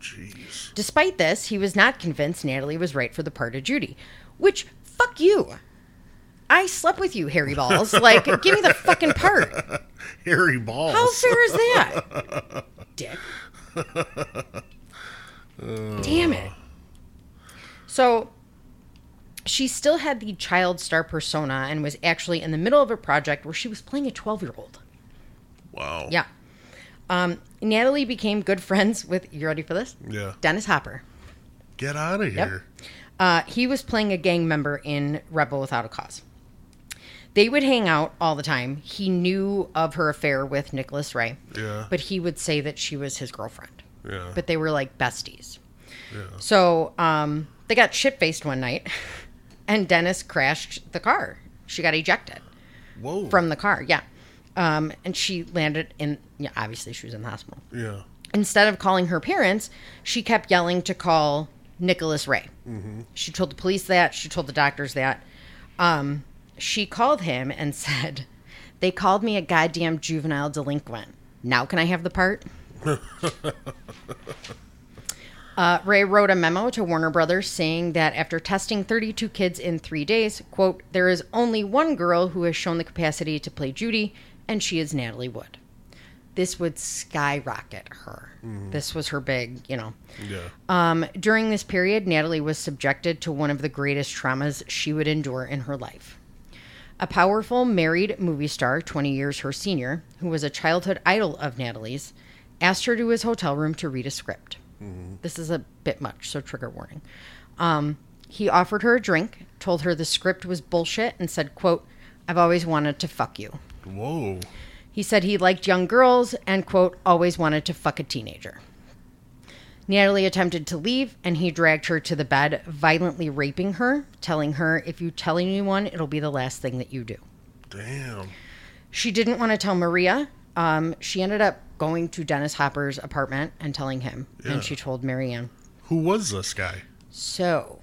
Speaker 1: Jeez.
Speaker 2: Despite this, he was not convinced Natalie was right for the part of Judy, which, fuck you. I slept with you, Harry Balls. Like, give me the fucking part.
Speaker 1: Harry balls.
Speaker 2: How fair is that? Dick. Damn it. So she still had the child star persona and was actually in the middle of a project where she was playing a 12 year old.
Speaker 1: Wow.
Speaker 2: Yeah. Um, Natalie became good friends with, you ready for this?
Speaker 1: Yeah.
Speaker 2: Dennis Hopper.
Speaker 1: Get out of here.
Speaker 2: Uh, he was playing a gang member in Rebel Without a Cause. They would hang out all the time. He knew of her affair with Nicholas Ray,
Speaker 1: Yeah.
Speaker 2: but he would say that she was his girlfriend.
Speaker 1: yeah.
Speaker 2: But they were like besties.
Speaker 1: yeah.
Speaker 2: So um, they got shit faced one night, and Dennis crashed the car. She got ejected
Speaker 1: Whoa.
Speaker 2: from the car. Yeah. Um, and she landed in, yeah, obviously she was in the hospital.
Speaker 1: Yeah.
Speaker 2: Instead of calling her parents, she kept yelling to call Nicholas Ray. She told the police that. She told the doctors that. Um, she called him and said, They called me a goddamn juvenile delinquent. Now can I have the part? Uh, Ray wrote a memo to Warner Brothers saying that after testing 32 kids in three days, quote, there is only one girl who has shown the capacity to play Judy, and she is Natalie Wood. This would skyrocket her. This was her big, you know.
Speaker 1: Yeah.
Speaker 2: Um, during this period, Natalie was subjected to one of the greatest traumas she would endure in her life. A powerful married movie star, 20 years her senior, who was a childhood idol of Natalie's, asked her to his hotel room to read a script. This is a bit much, so trigger warning. Um, he offered her a drink, told her the script was bullshit, and said, quote, I've always wanted to fuck you.
Speaker 1: Whoa.
Speaker 2: He said he liked young girls and, quote, always wanted to fuck a teenager. Natalie attempted to leave and he dragged her to the bed, violently raping her, telling her, if you tell anyone, it'll be the last thing that you do.
Speaker 1: Damn.
Speaker 2: She didn't want to tell Maria. Um, she ended up going to Dennis Hopper's apartment and telling him.
Speaker 1: Yeah.
Speaker 2: And she told Marianne.
Speaker 1: Who was this guy?
Speaker 2: So,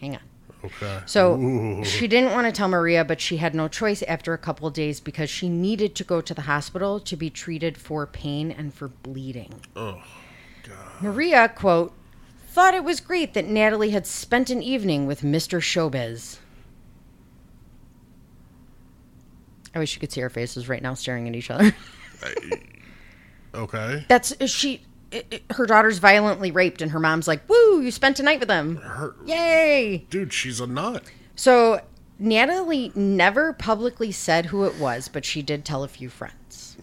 Speaker 2: hang on.
Speaker 1: Okay.
Speaker 2: So
Speaker 1: Ooh.
Speaker 2: she didn't want to tell Maria, but she had no choice after a couple of days because she needed to go to the hospital to be treated for pain and for bleeding.
Speaker 1: Oh.
Speaker 2: Maria, quote, thought it was great that Natalie had spent an evening with Mr. Showbiz. I wish you could see our faces right now staring at each other.
Speaker 1: Okay.
Speaker 2: That's she. I i her daughter's violently raped, and her mom's like, "Woo! You spent a night with them,
Speaker 1: Her,
Speaker 2: yay!"
Speaker 1: dude, she's a nut.
Speaker 2: So Natalie never publicly said who it was, but she did tell a few friends.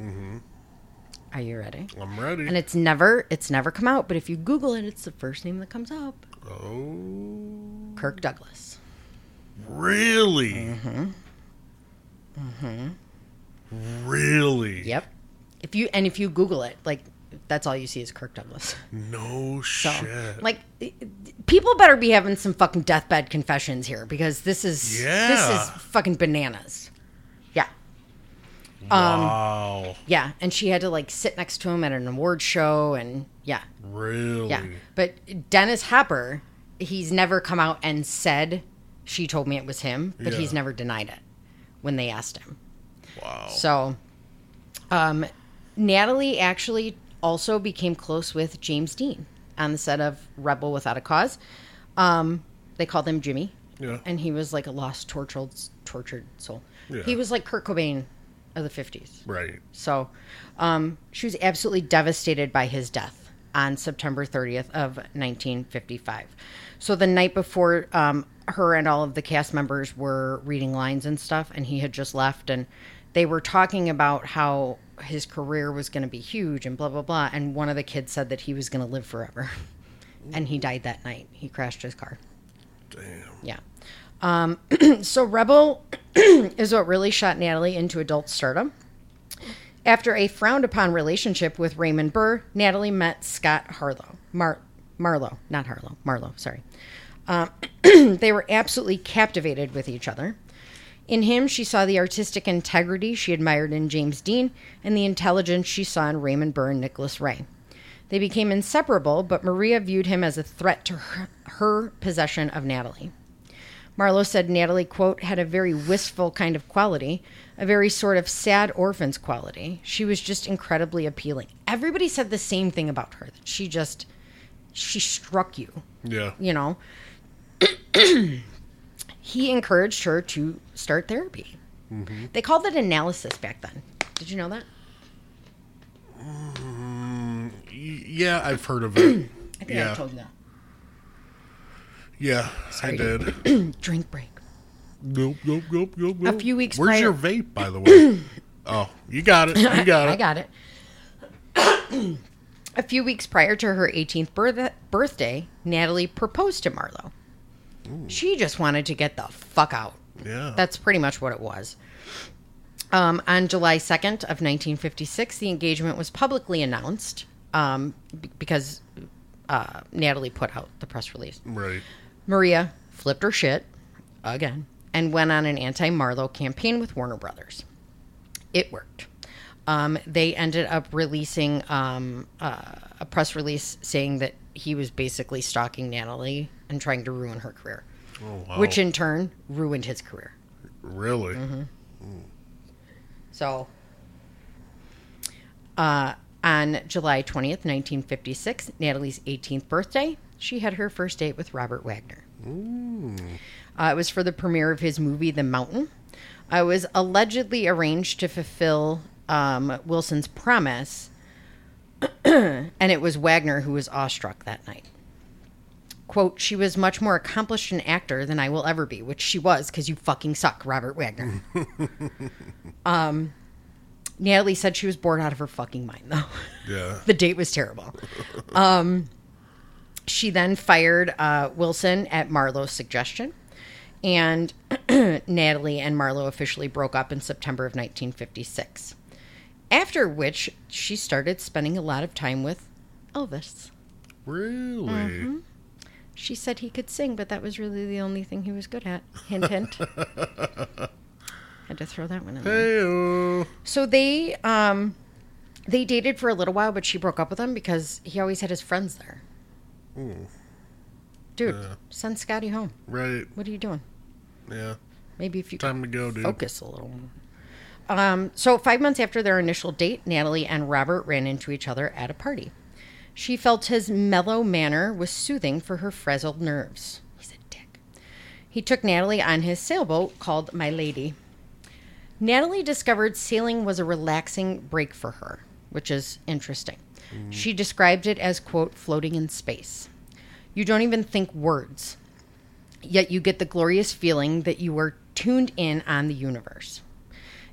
Speaker 2: Are you ready?
Speaker 1: I'm ready.
Speaker 2: And it's never it's never come out, but if you Google it, it's the first name that comes up.
Speaker 1: oh.
Speaker 2: Kirk Douglas.
Speaker 1: Really?
Speaker 2: Mm-hmm. Mm-hmm.
Speaker 1: Really?
Speaker 2: Yep. If you and if you Google it, like that's all you see is Kirk Douglas.
Speaker 1: No
Speaker 2: So,
Speaker 1: shit.
Speaker 2: like, people better be having some fucking deathbed confessions here because this is
Speaker 1: Yeah.
Speaker 2: this is fucking bananas. Yeah,
Speaker 1: wow.
Speaker 2: yeah. And she had to like sit next to him at an award show, and yeah,
Speaker 1: really?
Speaker 2: yeah. But Dennis Hopper, he's never come out and said she told me it was him, but
Speaker 1: Yeah.
Speaker 2: he's never denied it when they asked him.
Speaker 1: Wow.
Speaker 2: So, um, Natalie actually also became close with James Dean. on the set of Rebel Without a Cause. Um, they called him Jimmy.
Speaker 1: Yeah.
Speaker 2: And he was like a lost, tortured, tortured soul.
Speaker 1: Yeah.
Speaker 2: He was like Kurt Cobain of the 50s.
Speaker 1: Right.
Speaker 2: So um, she was absolutely devastated by his death on September 30th of 1955. So the night before, um, her and all of the cast members were reading lines and stuff, and he had just left, and they were talking about how his career was going to be huge and blah blah blah. And one of the kids said that he was going to live forever, and he died that night. He crashed his car.
Speaker 1: Damn.
Speaker 2: Yeah. Um, so Rebel is what really shot Natalie into adult stardom. After a frowned upon relationship with Raymond Burr, Natalie met Scott Harlow. Mar- Marlowe, not Harlow, Marlowe, sorry. Um, they were absolutely captivated with each other. In him, she saw the artistic integrity she admired in James Dean and the intelligence she saw in Raymond Burr and Nicholas Ray. They became inseparable, but Maria viewed him as a threat to her, her possession of Natalie. Marlowe said Natalie, quote, had a very wistful kind of quality, a very sort of sad orphan's quality. She was just incredibly appealing. Everybody said the same thing about her, that she just, she struck you,
Speaker 1: Yeah.
Speaker 2: you know. he encouraged her to start therapy. Mm-hmm. They called it analysis back then. Did you know that?
Speaker 1: Mm, y- Yeah, I've heard of it.
Speaker 2: I think
Speaker 1: yeah.
Speaker 2: I told you that.
Speaker 1: Yeah,
Speaker 2: Sorry.
Speaker 1: I did.
Speaker 2: Drink break.
Speaker 1: Nope, nope, nope, nope, nope.
Speaker 2: few weeks
Speaker 1: Where's
Speaker 2: prior-
Speaker 1: your vape, by the way? oh, you got it. You got it.
Speaker 2: I got it. a few weeks prior to her 18th birth- birthday, Natalie proposed to Marlowe. She just wanted to get the fuck out.
Speaker 1: Yeah.
Speaker 2: That's pretty much what it was. Um, on July 2nd of 1956, the engagement was publicly announced um, b- because uh, Natalie put out the press release.
Speaker 1: right.
Speaker 2: Maria flipped her shit again and went on an anti Marlowe campaign with Warner Brothers. It worked. Um, they ended up releasing um, uh, a press release saying that he was basically stalking Natalie and trying to ruin her career,
Speaker 1: Oh, wow.
Speaker 2: which in turn ruined his career.
Speaker 1: really?
Speaker 2: Mm-hmm. So, uh, on July 20th, 1956, Natalie's 18th birthday, she had her first date with Robert Wagner. Uh, it was for the premiere of his movie, The Mountain. I was allegedly arranged to fulfill um, Willson's promise, and it was Wagner who was awestruck that night. Quote, she was much more accomplished an actor than I will ever be, which she was because you fucking suck, Robert Wagner. um, Natalie said she was bored out of her fucking mind, though.
Speaker 1: Yeah.
Speaker 2: the date was terrible. Um, she then fired uh, Willson at Marlowe's suggestion, and Natalie and Marlowe officially broke up in September of 1956. After which, she started spending a lot of time with Elvis.
Speaker 1: Really?
Speaker 2: Mm-hmm. She said he could sing, but that was really the only thing he was good at. Hint, hint. Had to throw that one in there.
Speaker 1: Hey,
Speaker 2: So they um they dated for a little while, but she broke up with him because he always had his friends there. Dude, send Scotty home.
Speaker 1: right.
Speaker 2: What are you doing?
Speaker 1: Yeah.
Speaker 2: Maybe if you
Speaker 1: Time to go, dude.
Speaker 2: focus a little more. Um, so five months after their initial date, Natalie and Robert ran into each other at a party. She felt his mellow manner was soothing for her frazzled nerves. He's a dick. He took Natalie on his sailboat called My Lady. Natalie discovered sailing was a relaxing break for her, which is interesting. Mm. She described it as, quote, floating in space. You don't even think words, yet you get the glorious feeling that you are tuned in on the universe.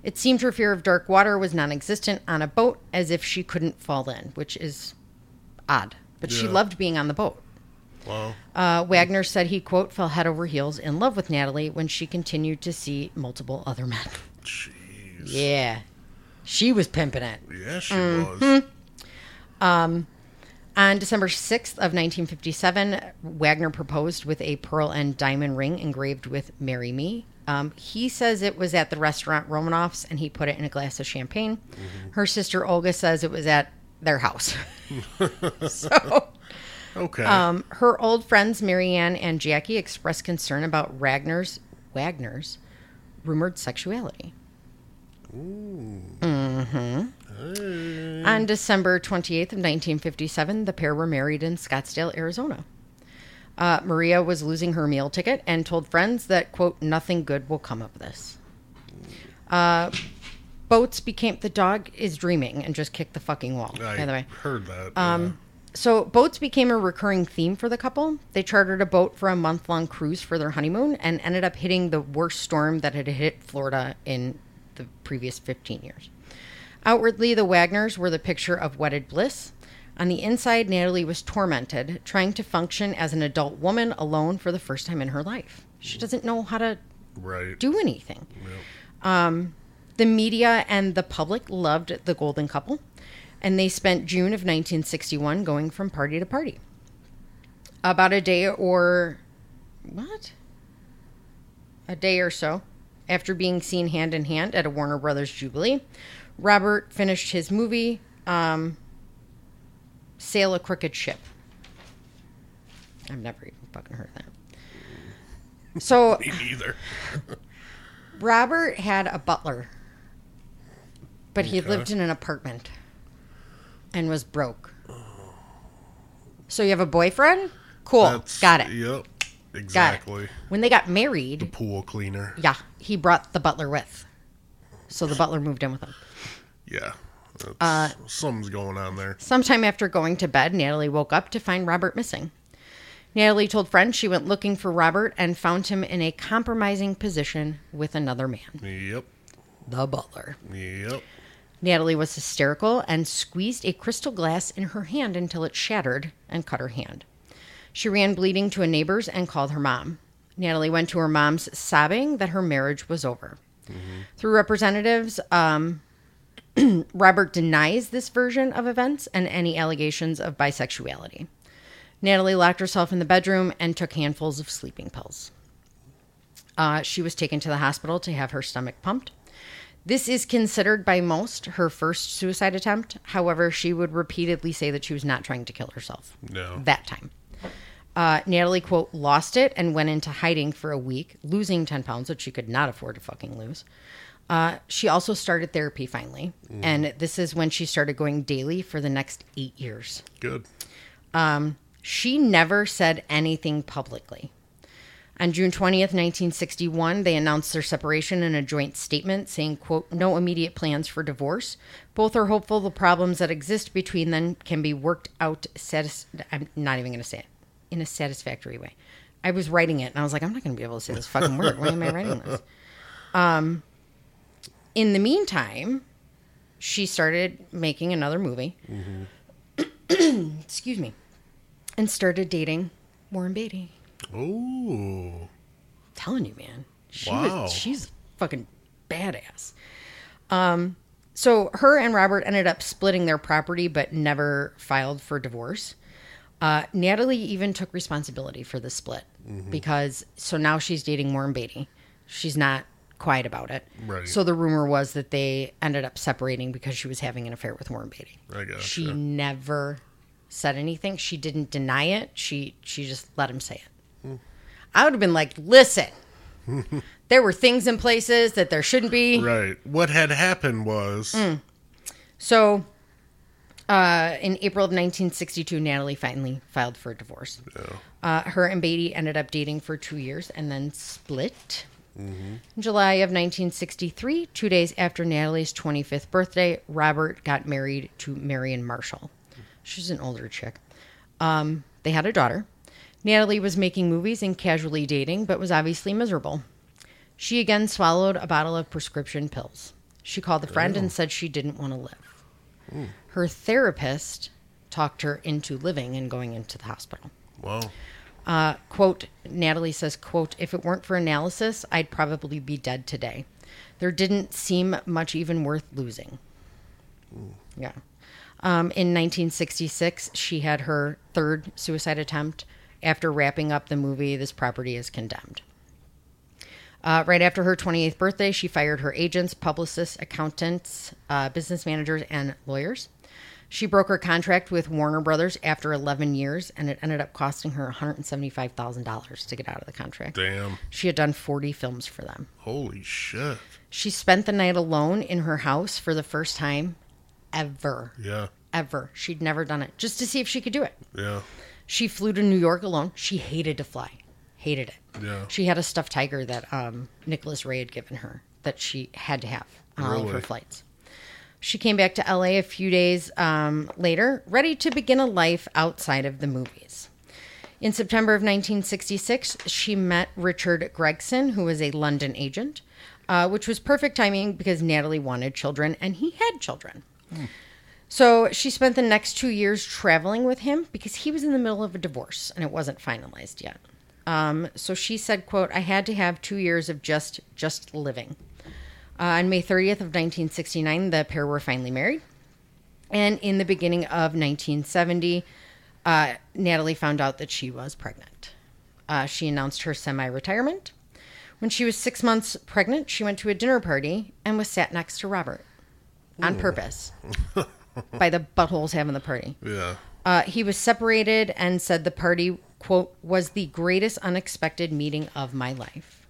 Speaker 2: It seemed her fear of dark water was non existent on a boat, as if she couldn't fall in, which is odd. But she loved being on the boat.
Speaker 1: Wow.
Speaker 2: Uh, Wagner said he, quote, fell head over heels in love with Natalie when she continued to see multiple other men.
Speaker 1: Jeez.
Speaker 2: Yeah. She was pimping it.
Speaker 1: Yeah, she
Speaker 2: Mm-hmm.
Speaker 1: was.
Speaker 2: On December 6th of 1957, Wagner proposed with a pearl and diamond ring engraved with "Marry Me." Um, he says it was at the restaurant Romanoff's, and he put it in a glass of champagne. Her sister Olga says it was at their house. so,
Speaker 1: Okay.
Speaker 2: um, her old friends Marianne and Jackie expressed concern about Wagner's Wagner's rumored sexuality. Ooh. On December 28th of 1957, the pair were married in Scottsdale, Arizona. Uh, Maria was losing her meal ticket and told friends that, quote, nothing good will come of this. Uh, Boats became, the dog is dreaming and just kicked the fucking wall,
Speaker 1: I
Speaker 2: by the way.
Speaker 1: heard that.
Speaker 2: Um, So, boats became a recurring theme for the couple. They chartered a boat for a month long cruise for their honeymoon and ended up hitting the worst storm that had hit Florida in the previous 15 years. Outwardly, the Wagners were the picture of wedded bliss. On the inside, Natalie was tormented, trying to function as an adult woman alone for the first time in her life. She doesn't know how to
Speaker 1: right.
Speaker 2: do anything. Um, the media and the public loved the golden couple, and they spent June of 1961 going from party to party. About a day or what? A day or so after being seen hand in hand at a Warner Brothers Jubilee, Robert finished his movie, um, Sail a Crooked Ship. I've never even fucking heard that. So
Speaker 1: Me either.
Speaker 2: Robert had a butler, but he
Speaker 1: Okay.
Speaker 2: lived in an apartment and was broke. So you have a boyfriend? Cool.
Speaker 1: That's-
Speaker 2: Got it.
Speaker 1: Yep.
Speaker 2: Got
Speaker 1: Exactly.
Speaker 2: it. When they got married, The
Speaker 1: Pool cleaner.
Speaker 2: yeah, he brought the butler with. So the butler moved in with him.
Speaker 1: Yeah. That's,
Speaker 2: Uh,
Speaker 1: something's going on there.
Speaker 2: Sometime after going to bed, Natalie woke up to find Robert missing. Natalie told friends she went looking for Robert and found him in a compromising position with another man,
Speaker 1: Yep.
Speaker 2: the butler.
Speaker 1: Yep.
Speaker 2: Natalie was hysterical and squeezed a crystal glass in her hand until it shattered and cut her hand. She ran bleeding to a neighbor's and called her mom. Natalie went to her mom's, sobbing that her marriage was over. Through representatives, um, Robert denies this version of events and any allegations of bisexuality. Natalie locked herself in the bedroom and took handfuls of sleeping pills. Uh, she was taken to the hospital to have her stomach pumped. This is considered by most her first suicide attempt. However, she would repeatedly say that she was not trying to kill herself
Speaker 1: No.
Speaker 2: that time. Uh, Natalie, quote, lost it and went into hiding for a week, losing 10 pounds, which she could not afford to fucking lose. Uh, she also started therapy finally. And this is when she started going daily for the next eight years.
Speaker 1: Good.
Speaker 2: She never said anything publicly. On June 20th, 1961, they announced their separation in a joint statement saying, quote, no immediate plans for divorce. Both are hopeful the problems that exist between them can be worked out satis- I'm not even going to say it in a satisfactory way. I was writing it and I was like, I'm not going to be able to say this fucking word. Why am I writing this? Um, in the meantime, she started making another movie. Excuse me. And started dating Warren Beatty
Speaker 1: Oh.
Speaker 2: telling you, man. She
Speaker 1: Wow.
Speaker 2: was she's fucking badass. Um so her and Robert ended up splitting their property but never filed for divorce. Uh, Natalie even took responsibility for the split because so now she's dating Warren Beatty. She's not quiet about it.
Speaker 1: Right.
Speaker 2: So the rumor was that they ended up separating because she was having an affair with Warren Beatty.
Speaker 1: I gotcha.
Speaker 2: She never said anything. She didn't deny it. She she just let him say it. I would have been like, listen, there were things in places that there shouldn't be.
Speaker 1: Right. What had happened was
Speaker 2: Mm. So, uh, in April of 1962, Natalie finally filed for divorce. Uh, her and Beatty ended up dating for two years and then split. In July of 1963, two days after Natalie's 25th birthday, Robert got married to Marion Marshall. She's an older chick. Um, they had a daughter. Natalie was making movies and casually dating, but was obviously miserable. She again swallowed a bottle of prescription pills. She called a friend and said she didn't want to live. Her therapist talked her into living and going into the hospital.
Speaker 1: well,
Speaker 2: Uh, quote, Natalie says, quote, if it weren't for analysis, I'd probably be dead today. There didn't seem much even worth losing. Yeah. Um, in 1966, she had her third suicide attempt. After wrapping up the movie, This Property is Condemned. Uh, right after her 28th birthday, she fired her agents, publicists, accountants, uh, business managers, and lawyers. She broke her contract with Warner Brothers after 11 years, and it ended up costing her $175,000 to get out of the contract.
Speaker 1: damn.
Speaker 2: She had done 40 films for them.
Speaker 1: Holy shit.
Speaker 2: She spent the night alone in her house for the first time ever.
Speaker 1: Yeah.
Speaker 2: Ever. She'd never done it just to see if she could do it.
Speaker 1: Yeah.
Speaker 2: She flew to New York alone. She hated to fly, hated it.
Speaker 1: Yeah.
Speaker 2: She had a stuffed tiger that um, Nicholas Ray had given her that she had to have on all of her
Speaker 1: Really?
Speaker 2: flights. She came back to LA a few days um, later, ready to begin a life outside of the movies. In September of 1966, she met Richard Gregson, who was a London agent, uh, which was perfect timing because Natalie wanted children and he had children. So she spent the next two years traveling with him because he was in the middle of a divorce and it wasn't finalized yet. Um, so she said, "quote I had to have two years of just just living." Uh, on May 30th of 1969, the pair were finally married, and in the beginning of 1970, uh, Natalie found out that she was pregnant. Uh, she announced her semi-retirement. When she was six months pregnant, she went to a dinner party and was sat next to Robert on purpose by the buttholes having the party.
Speaker 1: Yeah.
Speaker 2: Uh, he was separated and said the party, quote, was the greatest unexpected meeting of my life.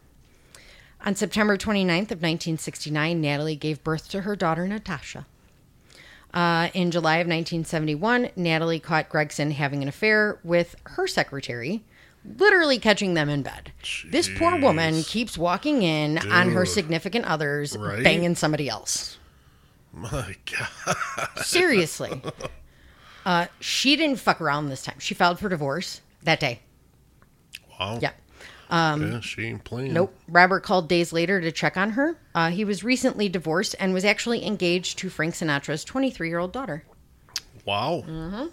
Speaker 2: On September 29th of 1969, Natalie gave birth to her daughter, Natasha. Uh, in July of 1971, Natalie caught Gregson having an affair with her secretary, literally catching them in bed. This poor woman keeps walking in on her significant others,
Speaker 1: Right?
Speaker 2: banging somebody else.
Speaker 1: My God.
Speaker 2: Seriously. Uh, she didn't fuck around this time. She filed for divorce that day.
Speaker 1: Wow.
Speaker 2: Yeah.
Speaker 1: yeah, she ain't playing.
Speaker 2: Nope. Robert called days later to check on her. Uh, he was recently divorced and was actually engaged to Frank Sinatra's 23 year old daughter.
Speaker 1: Wow.
Speaker 2: Mm-hmm.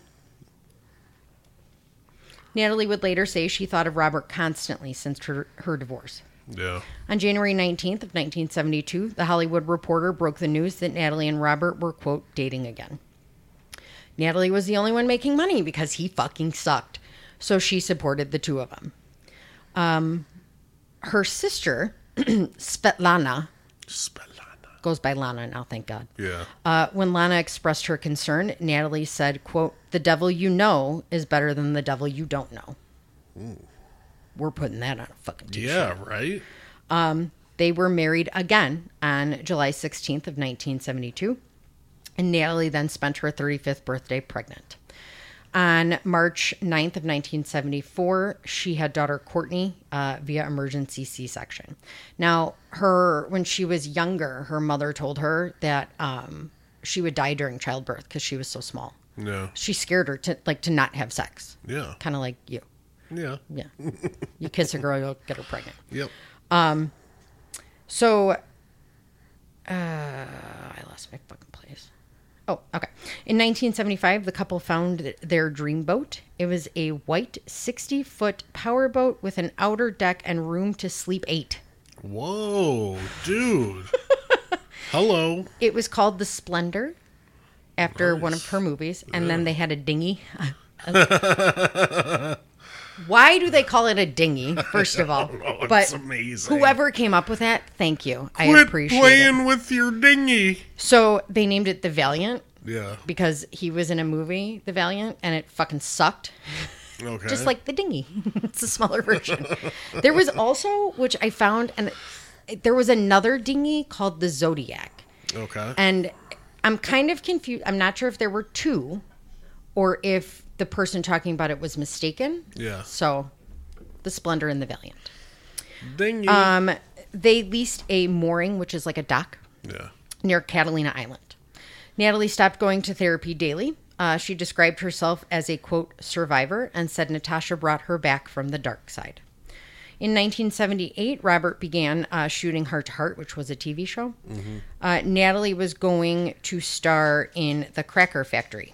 Speaker 2: Natalie would later say she thought of Robert constantly since her, her divorce.
Speaker 1: Yeah.
Speaker 2: On January 19th of 1972, the Hollywood Reporter broke the news that Natalie and Robert were, quote, dating again. Natalie was the only one making money because he fucking sucked. So she supported the two of them. Um, her sister, Svetlana,
Speaker 1: Spellana.
Speaker 2: goes by Lana now, thank God.
Speaker 1: Yeah.
Speaker 2: Uh, when Lana expressed her concern, Natalie said, quote, the devil you know is better than the devil you don't know. We're putting that on a fucking t-shirt.
Speaker 1: Yeah, right?
Speaker 2: They were married again on July 16th of 1972, and Natalie then spent her 35th birthday pregnant. On March 9th of 1974, she had daughter Courtney uh, via emergency C-section. Now, her when she was younger, her mother told her that um, she would die during childbirth because she was so small.
Speaker 1: Yeah.
Speaker 2: She scared her to like to not have sex,
Speaker 1: Yeah.
Speaker 2: kind of like you.
Speaker 1: Yeah.
Speaker 2: Yeah, you kiss a girl, you'll get her pregnant.
Speaker 1: Yep.
Speaker 2: Um, so, uh, I lost my fucking place. Oh, okay. In 1975, the couple found their dream boat. It was a white 60 foot power boat with an outer deck and room to sleep eight.
Speaker 1: Whoa, dude. Hello.
Speaker 2: It was called the Splendor after one of her movies, and then they had a dinghy. Why do they call it a dinghy? First of all, oh,
Speaker 1: know.
Speaker 2: but
Speaker 1: It's amazing.
Speaker 2: whoever came up with that, thank you. I
Speaker 1: Quit
Speaker 2: appreciate it.
Speaker 1: playing with your dinghy.
Speaker 2: So they named it the Valiant
Speaker 1: Yeah.
Speaker 2: because he was in a movie, The Valiant, and it fucking sucked.
Speaker 1: Okay.
Speaker 2: Just like the dinghy. it's a smaller version. there was also, which I found, and there was another dinghy called the Zodiac.
Speaker 1: Okay.
Speaker 2: And I'm kind of confused. I'm not sure if there were two or if the person talking about it was mistaken.
Speaker 1: Yeah.
Speaker 2: So the Splendor and the Valiant.
Speaker 1: Dinghy.
Speaker 2: Um, they leased a mooring, which is like a dock,
Speaker 1: yeah.
Speaker 2: near Catalina Island. Natalie stopped going to therapy daily. Uh, she described herself as a quote survivor and said Natasha brought her back from the dark side. In 1978, Robert began uh, shooting Hart to Hart, which was a TV show. Uh, Natalie was going to star in The Cracker Factory.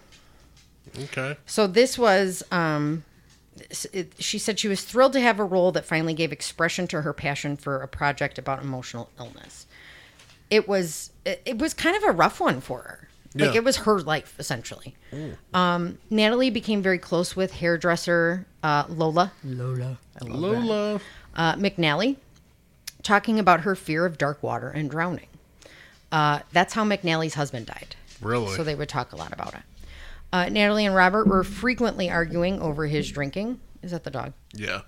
Speaker 1: Okay.
Speaker 2: So this was, um, it, she said she was thrilled to have a role that finally gave expression to her passion for a project about emotional illness. It was, it, it was kind of a rough one for her. Like
Speaker 1: Yeah.
Speaker 2: it was her life essentially. Um, Natalie became very close with hairdresser uh, Lola Lola
Speaker 1: Lola.
Speaker 2: uh, McNally, talking about her fear of dark water and drowning. Uh, that's how McNally's husband died.
Speaker 1: Really?
Speaker 2: So they would talk a lot about it. Uh, Natalie and Robert were frequently arguing over his drinking. Is that the dog?
Speaker 1: Yeah.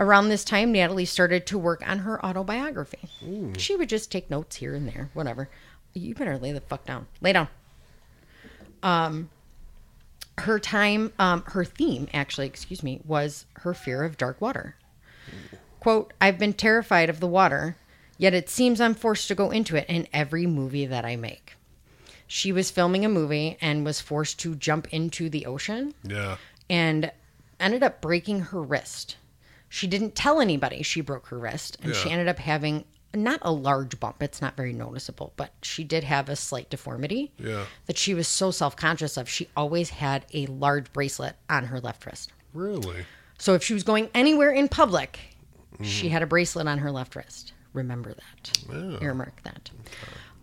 Speaker 2: Around this time, Natalie started to work on her autobiography. She would just take notes here and there, whatever. You better lay the fuck down. Lay down. Um, her time um, her theme actually excuse me was her fear of dark water quote i've been terrified of the water yet it seems i'm forced to go into it in every movie that i make she was filming a movie and was forced to jump into the ocean.
Speaker 1: Yeah.
Speaker 2: and ended up breaking her wrist. She didn't tell anybody she broke her wrist and she ended up having not a large bump it's not very noticeable but she did have a slight deformity
Speaker 1: Yeah.
Speaker 2: that she was so self-conscious of she always had a large bracelet on her left wrist.
Speaker 1: Really?
Speaker 2: so if she was going anywhere in public she had a bracelet on her left wrist. Remember that.
Speaker 1: Yeah.
Speaker 2: earmark that.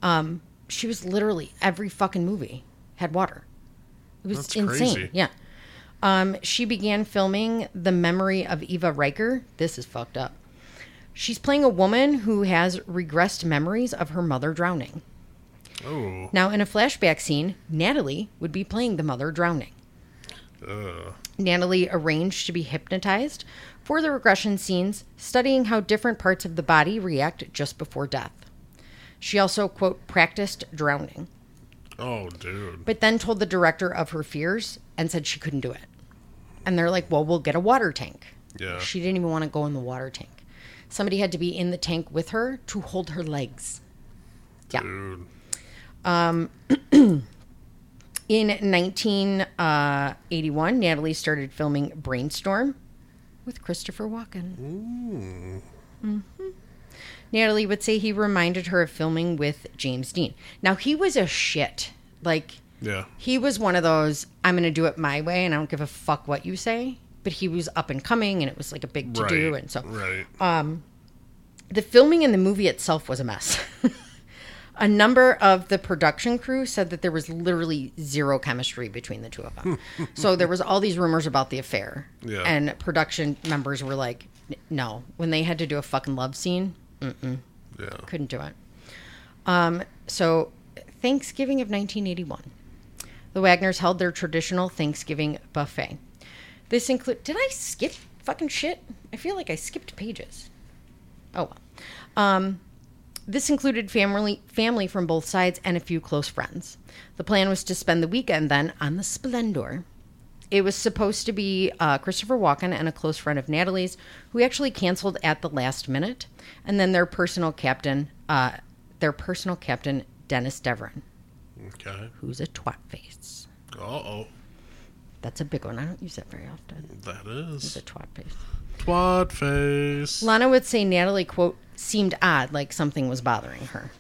Speaker 2: Um, she was literally every fucking movie had water it was
Speaker 1: That's
Speaker 2: insane
Speaker 1: crazy.
Speaker 2: yeah um, she began filming the memory of eva Ryker. this is fucked up she's playing a woman who has regressed memories of her mother drowning
Speaker 1: Oh.
Speaker 2: now, in a flashback scene, Natalie would be playing the mother drowning.
Speaker 1: Uh,
Speaker 2: Natalie arranged to be hypnotized for the regression scenes, studying how different parts of the body react just before death. She also, quote, practiced drowning,
Speaker 1: oh, dude.
Speaker 2: but then told the director of her fears and said she couldn't do it. And they're like, well, we'll get a water tank.
Speaker 1: Yeah.
Speaker 2: She didn't even want to go in the water tank. Somebody had to be in the tank with her to hold her legs. Yeah.
Speaker 1: Dude.
Speaker 2: In 1981, Natalie started filming Brainstorm with Christopher Walken. Mhm. Natalie would say he reminded her of filming with James Dean. Now, he was a shit. Like,
Speaker 1: Yeah.
Speaker 2: he was one of those, I'm going to do it my way and I don't give a fuck what you say. But he was up and coming and it was like a big to
Speaker 1: Right.
Speaker 2: do. And so
Speaker 1: Right.
Speaker 2: Um, the filming in the movie itself was a mess. a number of the production crew said that there was literally zero chemistry between the two of them. so there was all these rumors about the affair.
Speaker 1: Yeah.
Speaker 2: And production members were like, no. When they had to do a fucking love scene,
Speaker 1: yeah.
Speaker 2: couldn't do it. Um, so Thanksgiving of 1981. The Wagners held their traditional Thanksgiving buffet. This include Did I skip fucking shit? I feel like I skipped pages. Oh well. Um, this included family family from both sides and a few close friends. The plan was to spend the weekend then on the Splendor. It was supposed to be uh, Christopher Walken and a close friend of Natalie's, who actually canceled at the last minute, and then their personal captain, uh, their personal captain Dennis Davern,
Speaker 1: Okay.
Speaker 2: who's a twat face.
Speaker 1: Uh oh.
Speaker 2: That's a big one. I don't use that very often.
Speaker 1: That
Speaker 2: is.
Speaker 1: Is
Speaker 2: a twat face.
Speaker 1: twat face.
Speaker 2: Lana would say Natalie, quote, seemed odd, like something was bothering her.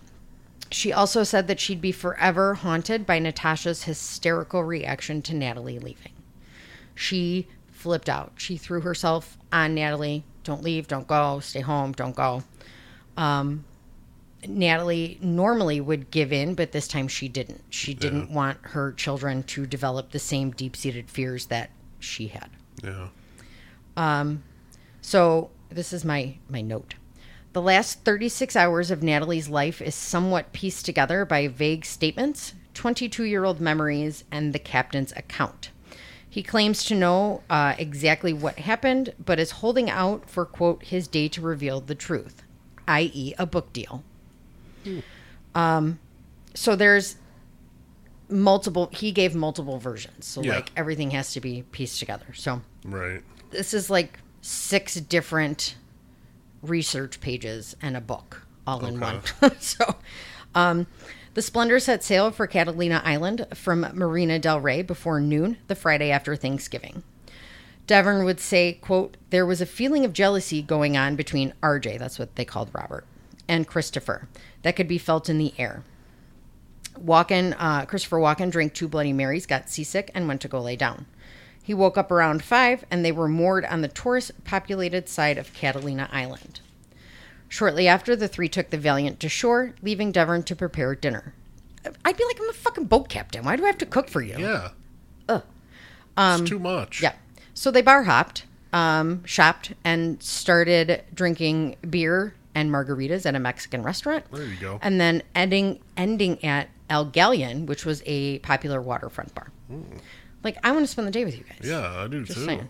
Speaker 2: She also said that she'd be forever haunted by Natasha's hysterical reaction to Natalie leaving. She flipped out. She threw herself on Natalie. Don't leave, don't go, stay home, don't go. Um, Natalie normally would give in, but this time she didn't. She didn't want her children to develop the same deep seated fears that she had.
Speaker 1: Yeah.
Speaker 2: Um, So this is my my note. The last 36 hours of Natalie's life is somewhat pieced together by vague statements, 22-year-old memories, and the captain's account. He claims to know uh, exactly what happened, but is holding out for quote his day to reveal the truth, i.e., a book deal. Um, so there's multiple. He gave multiple versions, so
Speaker 1: Yeah.
Speaker 2: like everything has to be pieced together. So
Speaker 1: Right.
Speaker 2: this is like six different research pages and a book all in one. so, um, the Splendor set sail for Catalina Island from Marina del Rey before noon the Friday after Thanksgiving. Davern would say, quote, there was a feeling of jealousy going on between RJ, that's what they called Robert, and Christopher that could be felt in the air. Walken, uh, Christopher Walken drank two Bloody Marys, got seasick, and went to go lay down. He woke up around five, and they were moored on the tourist populated side of Catalina Island. Shortly after, the three took the Valiant to shore, leaving Davern to prepare dinner. I'd be like, I'm a fucking boat captain. Why do I have to cook for you?
Speaker 1: Yeah.
Speaker 2: Ugh.
Speaker 1: it's too much.
Speaker 2: Yeah. So they bar hopped, um, shopped, and started drinking beer and margaritas at a Mexican restaurant.
Speaker 1: There you go.
Speaker 2: And then ending ending at El Galleon, which was a popular waterfront bar. Like I want to spend the day with you guys.
Speaker 1: Yeah, I do
Speaker 2: Just
Speaker 1: too.
Speaker 2: saying.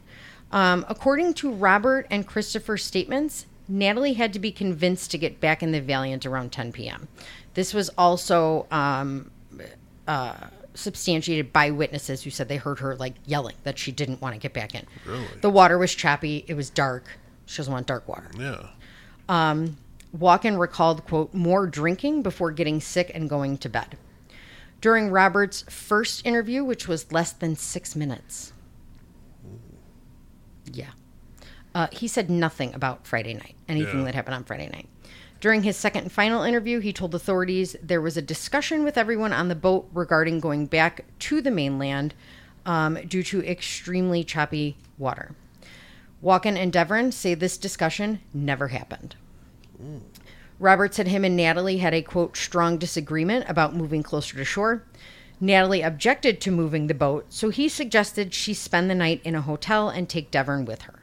Speaker 2: Um, according to Robert and Christopher's statements, Natalie had to be convinced to get back in the Valiant around 10 p.m. This was also um, uh, substantiated by witnesses who said they heard her like yelling that she didn't want to get back in.
Speaker 1: Really?
Speaker 2: The water was choppy. It was dark. She doesn't want dark water.
Speaker 1: Yeah.
Speaker 2: Walken recalled, quote, more drinking before getting sick and going to bed. During Robert's first interview, which was less than six minutes. Yeah. Uh, he said nothing about Friday night, anything
Speaker 1: Yeah.
Speaker 2: that happened on Friday night. During his second and final interview, he told authorities there was a discussion with everyone on the boat regarding going back to the mainland um, due to extremely choppy water. Walken and Davern say this discussion never happened. Robert said him and Natalie had a quote strong disagreement about moving closer to shore. Natalie objected to moving the boat, so he suggested she spend the night in a hotel and take Davern with her.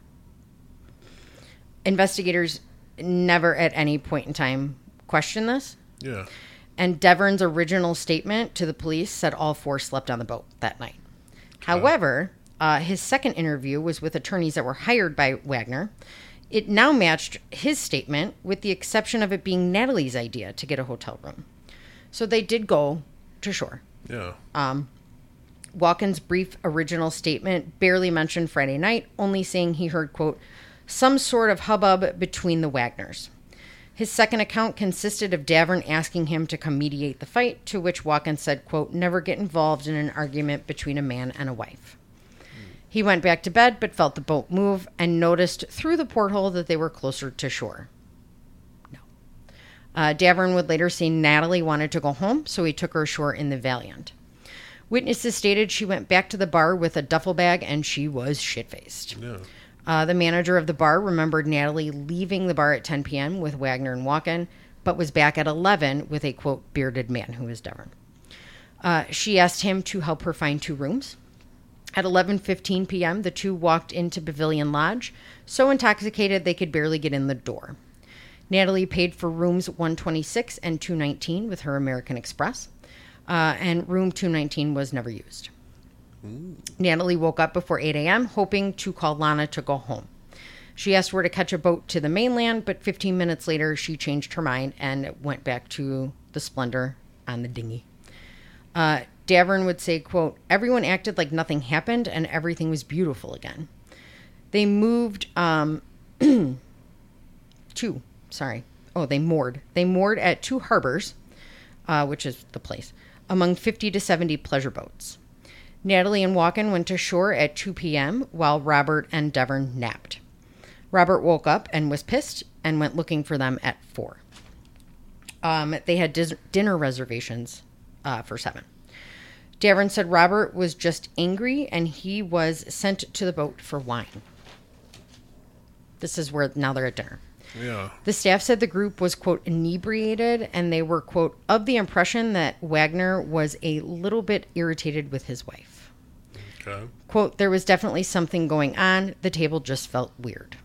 Speaker 2: Investigators never at any point in time questioned this,
Speaker 1: Yeah.
Speaker 2: and Davern's original statement to the police said all four slept on the boat that night. However, uh, his second interview was with attorneys that were hired by Wagner. It now matched his statement, with the exception of it being Natalie's idea to get a hotel room. So they did go to shore.
Speaker 1: Yeah.
Speaker 2: Walken's brief original statement barely mentioned Friday night, only saying he heard, quote, some sort of hubbub between the Wagners. His second account consisted of Davern asking him to come mediate the fight, to which Walken said, quote, never get involved in an argument between a man and a wife. He went back to bed, but felt the boat move and noticed through the porthole that they were closer to shore. No. Uh, Davern would later say Natalie wanted to go home, so he took her ashore in the Valiant. Witnesses stated she went back to the bar with a duffel bag and she was shit faced.
Speaker 1: Yeah.
Speaker 2: Uh, the manager of the bar remembered Natalie leaving the bar at 10 p.m. with Wagner and Walken, but was back at 11 with a quote bearded man who was Davern. Uh, she asked him to help her find two rooms. At 11:15 p.m., the two walked into Pavilion Lodge, so intoxicated they could barely get in the door. Natalie paid for rooms 126 and 219 with her American Express, uh, and room 219 was never used. Natalie woke up before 8 a.m., hoping to call Lana to go home. She asked where to catch a boat to the mainland, but 15 minutes later, she changed her mind and went back to the Splendor on the dinghy. Uh, Davern would say, quote, everyone acted like nothing happened and everything was beautiful again. They moved um, two, sorry. Oh, they moored. They moored at two harbors, uh, which is the place, among 50 to 70 pleasure boats. Natalie and Walken went to shore at 2 p.m. while Robert and Davern napped. Robert woke up and was pissed and went looking for them at 4. Um, they had dis- dinner reservations uh, for 7. Davern said Robert was just angry and he was sent to the boat for wine. This is where now they're at dinner.
Speaker 1: Yeah.
Speaker 2: The staff said the group was, quote, inebriated and they were, quote, of the impression that Wagner was a little bit irritated with his wife.
Speaker 1: Okay.
Speaker 2: Quote, there was definitely something going on. The table just felt weird.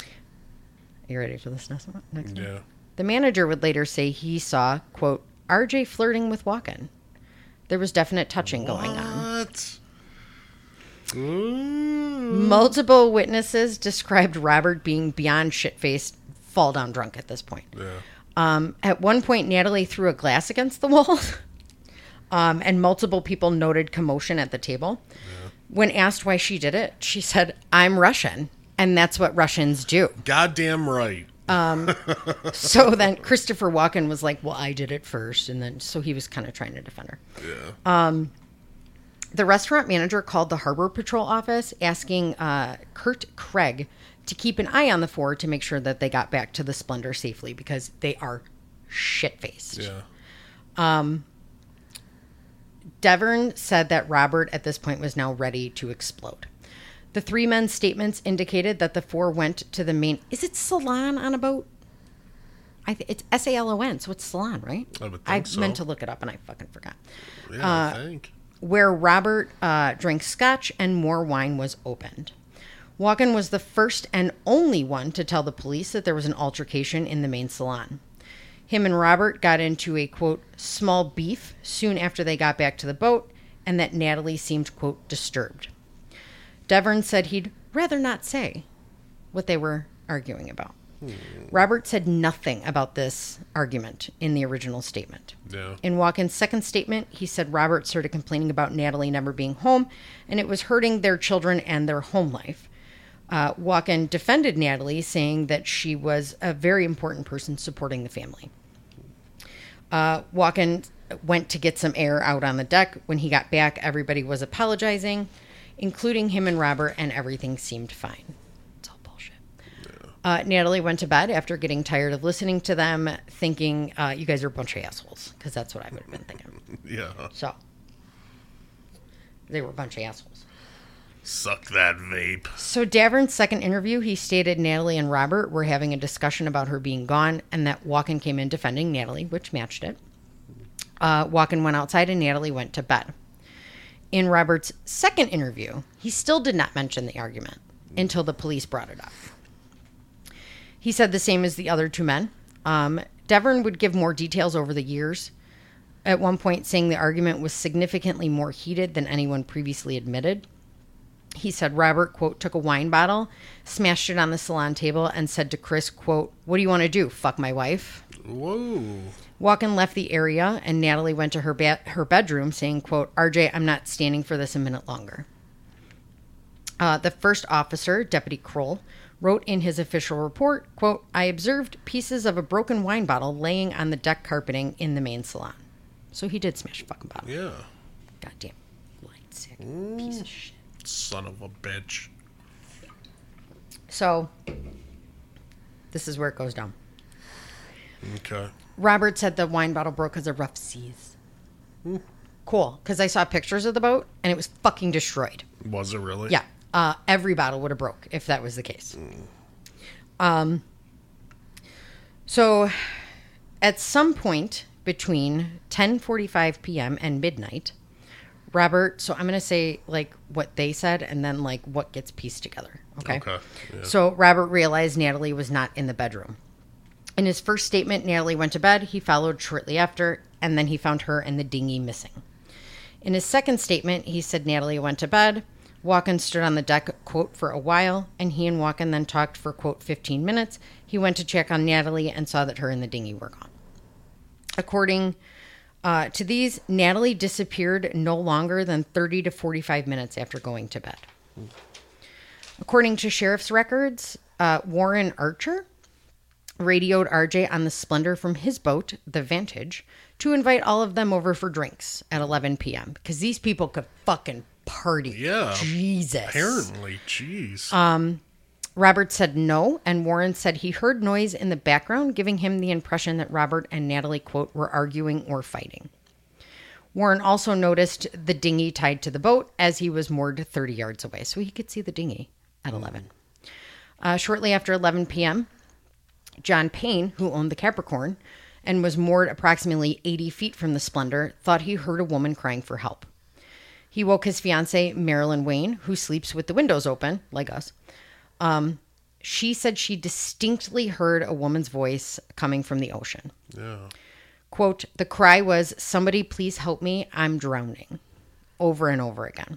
Speaker 2: Are you ready for this next one? Next one?
Speaker 1: Yeah.
Speaker 2: The manager would later say he saw, quote, RJ flirting with Walken. There was definite touching going on.
Speaker 1: What?
Speaker 2: Multiple witnesses described Robert being beyond shit faced, fall down drunk at this point.
Speaker 1: Yeah.
Speaker 2: Um, at one point, Natalie threw a glass against the wall, um, and multiple people noted commotion at the table. When asked why she did it, she said, I'm Russian, and that's what Russians do.
Speaker 1: Goddamn right.
Speaker 2: So then Christopher Walken was like, Well, I did it first. And then, so he was kind of trying to defend her.
Speaker 1: Yeah.
Speaker 2: The restaurant manager called the Harbor Patrol office asking uh, Kurt Craig to keep an eye on the four to make sure that they got back to the Splendor safely because they are shit faced.
Speaker 1: yeah.
Speaker 2: Davern said that Robert at this point was now ready to explode. The three men's statements indicated that the four went to the main. Is it salon on a boat? I th- it's S A L O N, so it's salon, right?
Speaker 1: I would think so.
Speaker 2: meant to look it up and I fucking forgot.
Speaker 1: Yeah.
Speaker 2: Uh,
Speaker 1: I think.
Speaker 2: Where Robert uh, drank scotch and more wine was opened. Walken was the first and only one to tell the police that there was an altercation in the main salon. Him and Robert got into a quote small beef soon after they got back to the boat, and that Natalie seemed quote disturbed. Davern said he'd rather not say what they were arguing about. Robert said nothing about this argument in the original statement. In Walken's second statement, he said Robert started complaining about Natalie never being home and it was hurting their children and their home life. Uh, Walken defended Natalie, saying that she was a very important person supporting the family. Uh, Walken went to get some air out on the deck. When he got back, everybody was apologizing, including him and Robert, and everything seemed fine. It's all bullshit. Uh, Natalie went to bed after getting tired of listening to them, thinking, uh, you guys are a bunch of assholes, because that's what I would have been thinking.
Speaker 1: Yeah.
Speaker 2: So, they were a bunch of assholes.
Speaker 1: Suck that vape.
Speaker 2: So, Davern's second interview, he stated Natalie and Robert were having a discussion about her being gone and that Walken came in defending Natalie, which matched it. Uh, Walken went outside and Natalie went to bed. In Robert's second interview, he still did not mention the argument until the police brought it up. He said the same as the other two men. Um, Davern would give more details over the years, at one point saying the argument was significantly more heated than anyone previously admitted. He said Robert, quote, took a wine bottle, smashed it on the salon table, and said to Chris, quote, What do you want to do? Fuck my wife?
Speaker 1: Whoa.
Speaker 2: Walken left the area, and Natalie went to her ba- her bedroom, saying, "quote RJ, I'm not standing for this a minute longer." Uh, the first officer, Deputy Kroll, wrote in his official report, "quote I observed pieces of a broken wine bottle laying on the deck carpeting in the main salon." So he did smash a fucking bottle.
Speaker 1: Yeah.
Speaker 2: Goddamn, light sick piece of shit.
Speaker 1: Son of a bitch.
Speaker 2: So this is where it goes down.
Speaker 1: Okay.
Speaker 2: Robert said the wine bottle broke because of rough seas. Cool, because I saw pictures of the boat and it was fucking destroyed.
Speaker 1: Was it really?
Speaker 2: Yeah, uh, every bottle would have broke if that was the case. Um, so, at some point between 10:45 p.m. and midnight, Robert. So I'm gonna say like what they said and then like what gets pieced together. Okay.
Speaker 1: Okay, yeah.
Speaker 2: So Robert realized Natalie was not in the bedroom. In his first statement, Natalie went to bed. He followed shortly after, and then he found her and the dinghy missing. In his second statement, he said Natalie went to bed. Walken stood on the deck, quote, for a while, and he and Walken then talked for, quote, 15 minutes. He went to check on Natalie and saw that her and the dinghy were gone. According uh, to these, Natalie disappeared no longer than 30 to 45 minutes after going to bed. According to sheriff's records, uh, Warren Archer radioed RJ on the Splendor from his boat, the Vantage, to invite all of them over for drinks at 11 p.m. because these people could fucking party.
Speaker 1: Yeah.
Speaker 2: Jesus.
Speaker 1: Apparently, jeez.
Speaker 2: Uh, Robert said no, and Warren said he heard noise in the background, giving him the impression that Robert and Natalie, quote, were arguing or fighting. Warren also noticed the dinghy tied to the boat as he was moored 30 yards away, so he could see the dinghy at 11. Uh, shortly after 11 p.m., John Payne, who owned the Capricorn and was moored approximately 80 feet from the Splendor, thought he heard a woman crying for help. He woke his fiancee, Marilyn Wayne, who sleeps with the windows open, like us. Um, she said she distinctly heard a woman's voice coming from the ocean.
Speaker 1: yeah.
Speaker 2: Quote, the cry was, Somebody please help me, I'm drowning. Over and over again.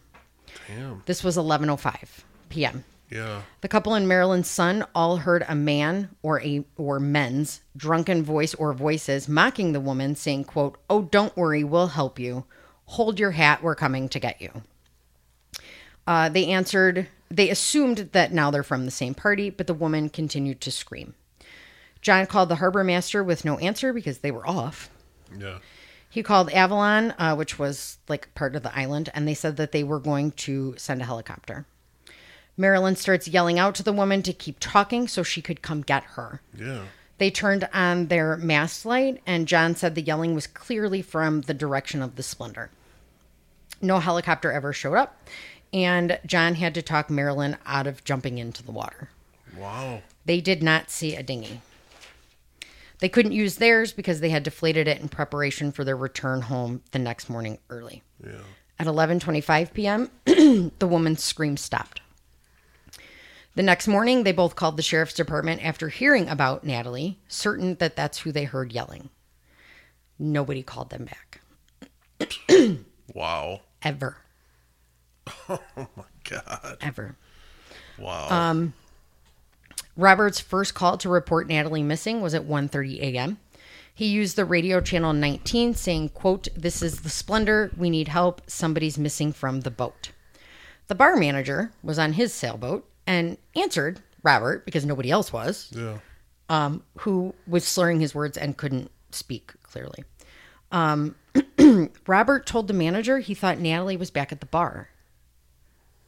Speaker 1: Damn.
Speaker 2: This was 11.05 p.m.
Speaker 1: Yeah.
Speaker 2: The couple and Marilyn's son all heard a man or a or men's drunken voice or voices mocking the woman, saying, quote, Oh, don't worry, we'll help you. Hold your hat, we're coming to get you. Uh, they answered, they assumed that now they're from the same party, but the woman continued to scream. John called the harbor master with no answer because they were off.
Speaker 1: Yeah.
Speaker 2: He called Avalon, uh, which was like part of the island, and they said that they were going to send a helicopter. Marilyn starts yelling out to the woman to keep talking so she could come get her.
Speaker 1: Yeah.
Speaker 2: They turned on their mast light, and John said the yelling was clearly from the direction of the Splendor. No helicopter ever showed up, and John had to talk Marilyn out of jumping into the water.
Speaker 1: Wow.
Speaker 2: They did not see a dinghy. They couldn't use theirs because they had deflated it in preparation for their return home the next morning early.
Speaker 1: Yeah.
Speaker 2: At 11:25 p.m., the woman's scream stopped. The next morning, they both called the sheriff's department after hearing about Natalie, certain that that's who they heard yelling. Nobody called them back
Speaker 1: Wow.
Speaker 2: ever,
Speaker 1: Oh my God.
Speaker 2: ever.
Speaker 1: Wow.
Speaker 2: Um, Robert's first call to report Natalie missing was at 1:30 a.m. He used the radio channel 19 saying, quote, "This is the Splendor. We need help. Somebody's missing from the boat." The bar manager was on his sailboat and answered Robert because nobody else was,
Speaker 1: Yeah.
Speaker 2: um, who was slurring his words and couldn't speak clearly. Um, Robert told the manager he thought Natalie was back at the bar.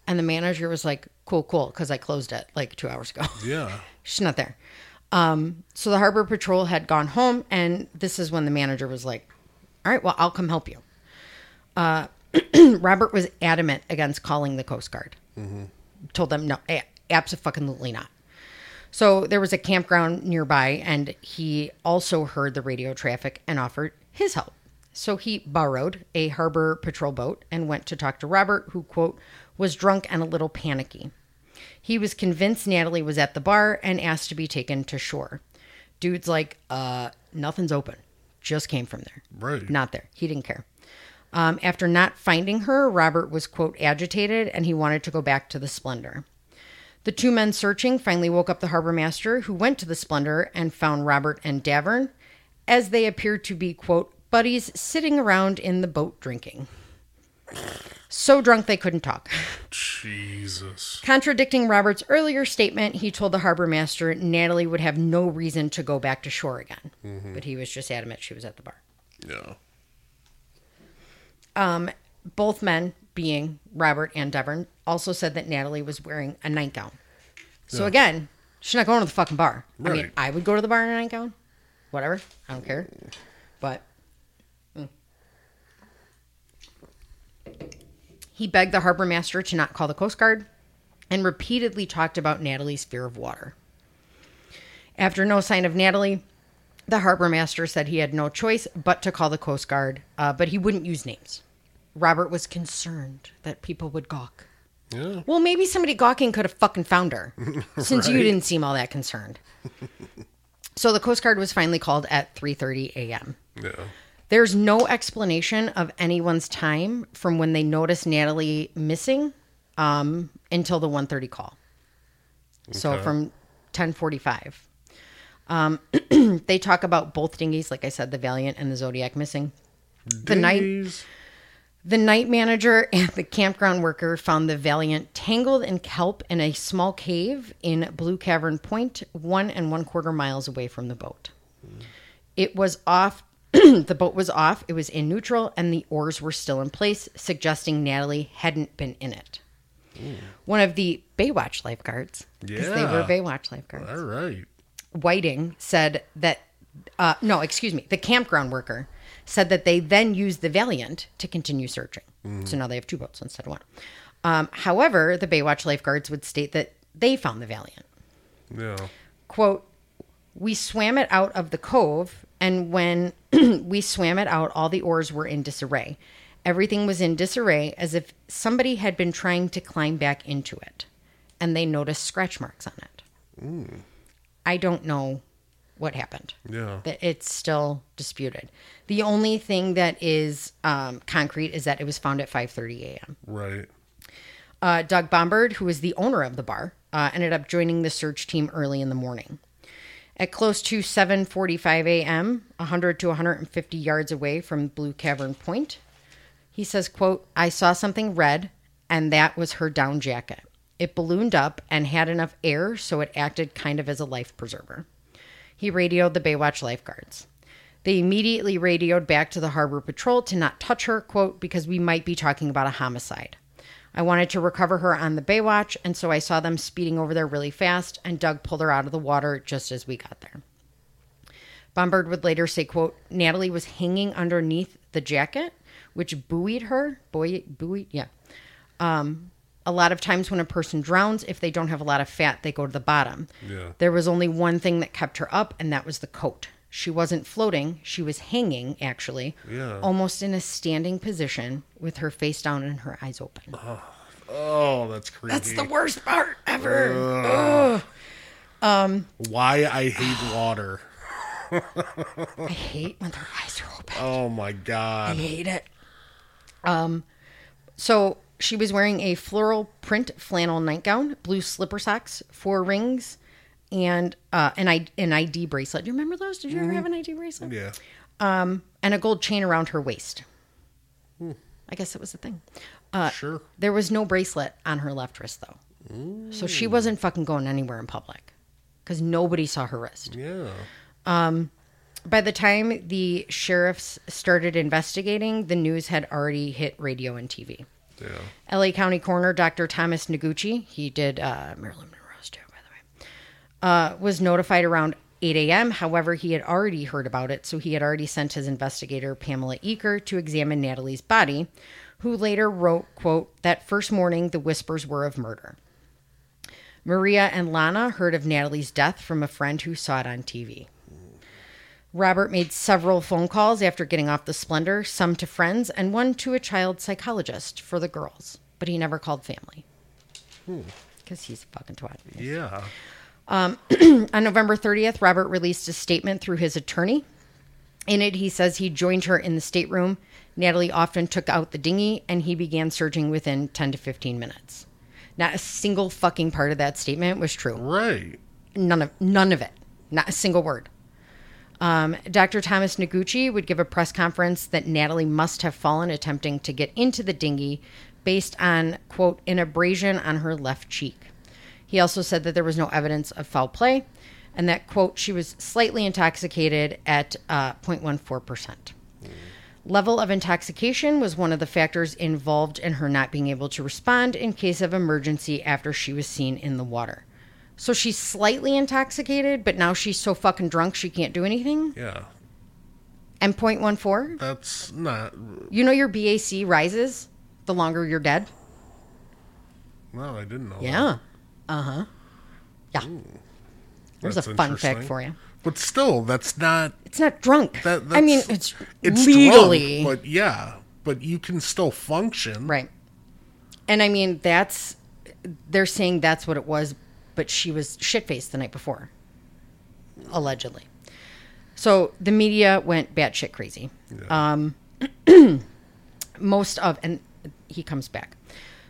Speaker 2: And the manager was like, cool, cool, because I closed it like two hours ago.
Speaker 1: Yeah.
Speaker 2: She's not there. Um, so the harbor patrol had gone home, and this is when the manager was like, all right, well, I'll come help you. Uh, Robert was adamant against calling the Coast Guard. Told them, no, absolutely not. So there was a campground nearby, and he also heard the radio traffic and offered his help. So he borrowed a harbor patrol boat and went to talk to Robert, who, quote, was drunk and a little panicky. He was convinced Natalie was at the bar and asked to be taken to shore. Dude's like, uh, nothing's open. Just came from there.
Speaker 1: Right.
Speaker 2: Not there. He didn't care. Um, after not finding her, Robert was, quote, agitated and he wanted to go back to the Splendor. The two men searching finally woke up the harbor master, who went to the Splendor and found Robert and Davern, as they appeared to be, quote, buddies sitting around in the boat drinking. So drunk they couldn't talk.
Speaker 1: Jesus.
Speaker 2: Contradicting Robert's earlier statement, he told the harbor master Natalie would have no reason to go back to shore again. Mm-hmm. But he was just adamant she was at the bar.
Speaker 1: Yeah.
Speaker 2: Um, both men, being Robert and Davern, also said that Natalie was wearing a nightgown. So again, she's not going to the fucking bar. I mean, I would go to the bar in a nightgown. Whatever. I don't care. But he begged the harbor master to not call the Coast Guard and repeatedly talked about Natalie's fear of water. After no sign of Natalie, the harbor master said he had no choice but to call the Coast Guard, uh, but he wouldn't use names. Robert was concerned that people would gawk.
Speaker 1: Yeah.
Speaker 2: Well, maybe somebody gawking could have fucking found her, since you didn't seem all that concerned. so the Coast Guard was finally called at 3:30 a.m.
Speaker 1: Yeah.
Speaker 2: There's no explanation of anyone's time from when they noticed Natalie missing um, until the 1:30 call. So from 10:45. Um, they talk about both dinghies, like I said, the Valiant and the Zodiac missing. The night the night manager and the campground worker found the Valiant tangled in kelp in a small cave in Blue Cavern Point, one and one quarter miles away from the boat. It was off. the boat was off. It was in neutral, and the oars were still in place, suggesting Natalie hadn't been in it. One of the Baywatch lifeguards, because they were Baywatch lifeguards,
Speaker 1: All right.
Speaker 2: Whiting said that, uh, no, excuse me, the campground worker said that they then used the Valiant to continue searching. So now they have two boats instead of one. Um, however, the Baywatch lifeguards would state that they found the Valiant.
Speaker 1: Yeah.
Speaker 2: Quote, we swam it out of the cove, and when we swam it out, all the oars were in disarray. Everything was in disarray as if somebody had been trying to climb back into it, and they noticed scratch marks on it. I don't know what happened.
Speaker 1: Yeah.
Speaker 2: It's still disputed. The only thing that is um, concrete is that it was found at 5:30 a.m.
Speaker 1: Right.
Speaker 2: Uh, Doug Bombard, who is the owner of the bar, uh, ended up joining the search team early in the morning. At close to 7:45 a.m., 100 to 150 yards away from Blue Cavern Point, he says, "quote I saw something red, and that was her down jacket. It ballooned up and had enough air, so it acted kind of as a life preserver." He radioed the Baywatch lifeguards. They immediately radioed back to the harbor patrol to not touch her, quote, because we might be talking about a homicide. I wanted to recover her on the Baywatch, and so I saw them speeding over there really fast, and Doug pulled her out of the water just as we got there. Bombard would later say, quote, Natalie was hanging underneath the jacket, which buoyed her. Buoy, buoyed, yeah. Um, a lot of times when a person drowns, if they don't have a lot of fat, they go to the bottom.
Speaker 1: Yeah.
Speaker 2: There was only one thing that kept her up, and that was the coat. She wasn't floating. She was hanging, actually,
Speaker 1: Yeah.
Speaker 2: almost in a standing position with her face down and her eyes open.
Speaker 1: Oh, that's creepy.
Speaker 2: That's the worst part ever.
Speaker 1: Why I hate water.
Speaker 2: I hate when their eyes are open.
Speaker 1: Oh my god.
Speaker 2: I hate it. Um, so she was wearing a floral print flannel nightgown, blue slipper socks, four rings, and uh, an, I- an ID bracelet. Do you remember those? Did you ever have an ID bracelet?
Speaker 1: Yeah.
Speaker 2: and a gold chain around her waist. I guess that was a thing. Uh,
Speaker 1: sure.
Speaker 2: There was no bracelet on her left wrist, though. So she wasn't fucking going anywhere in public because nobody saw her wrist.
Speaker 1: Yeah.
Speaker 2: By the time the sheriffs started investigating, the news had already hit radio and TV.
Speaker 1: Yeah.
Speaker 2: LA County Coroner Dr. Thomas Noguchi, he did uh, Marilyn Monroe's too, by the way, uh, was notified around 8 a.m. However, he had already heard about it, so he had already sent his investigator, Pamela Eaker, to examine Natalie's body, who later wrote, quote, that first morning the whispers were of murder. Maria and Lana heard of Natalie's death from a friend who saw it on TV. Robert made several phone calls after getting off the Splendor, some to friends and one to a child psychologist for the girls, but he never called family. Because he's a fucking twat.
Speaker 1: Yeah.
Speaker 2: On November 30th, Robert released a statement through his attorney. In it, he says he joined her in the stateroom. Natalie often took out the dinghy and he began searching within 10 to 15 minutes. Not a single fucking part of that statement was true.
Speaker 1: Right.
Speaker 2: None of none of it. Not a single word. Um, Dr. Thomas Noguchi would give a press conference that Natalie must have fallen attempting to get into the dinghy based on, quote, an abrasion on her left cheek. He also said that there was no evidence of foul play and that, quote, she was slightly intoxicated at uh, 0.14%. Level of intoxication was one of the factors involved in her not being able to respond in case of emergency after she was seen in the water. So she's slightly intoxicated, but now she's so fucking drunk she can't do anything.
Speaker 1: Yeah.
Speaker 2: And 0.14,
Speaker 1: That's not.
Speaker 2: you know your BAC rises the longer you're dead?
Speaker 1: No, I didn't know.
Speaker 2: Yeah. Uh huh. Yeah. There's
Speaker 1: That's
Speaker 2: a fun fact for you.
Speaker 1: But still, that's not.
Speaker 2: It's not drunk.
Speaker 1: That,
Speaker 2: I mean, it's,
Speaker 1: it's
Speaker 2: legally.
Speaker 1: drunk, but yeah, but you can still function.
Speaker 2: Right. And I mean, that's they're saying that's what it was, but she was shit faced the night before, allegedly. So the media went batshit crazy. Um, most of, and he comes back.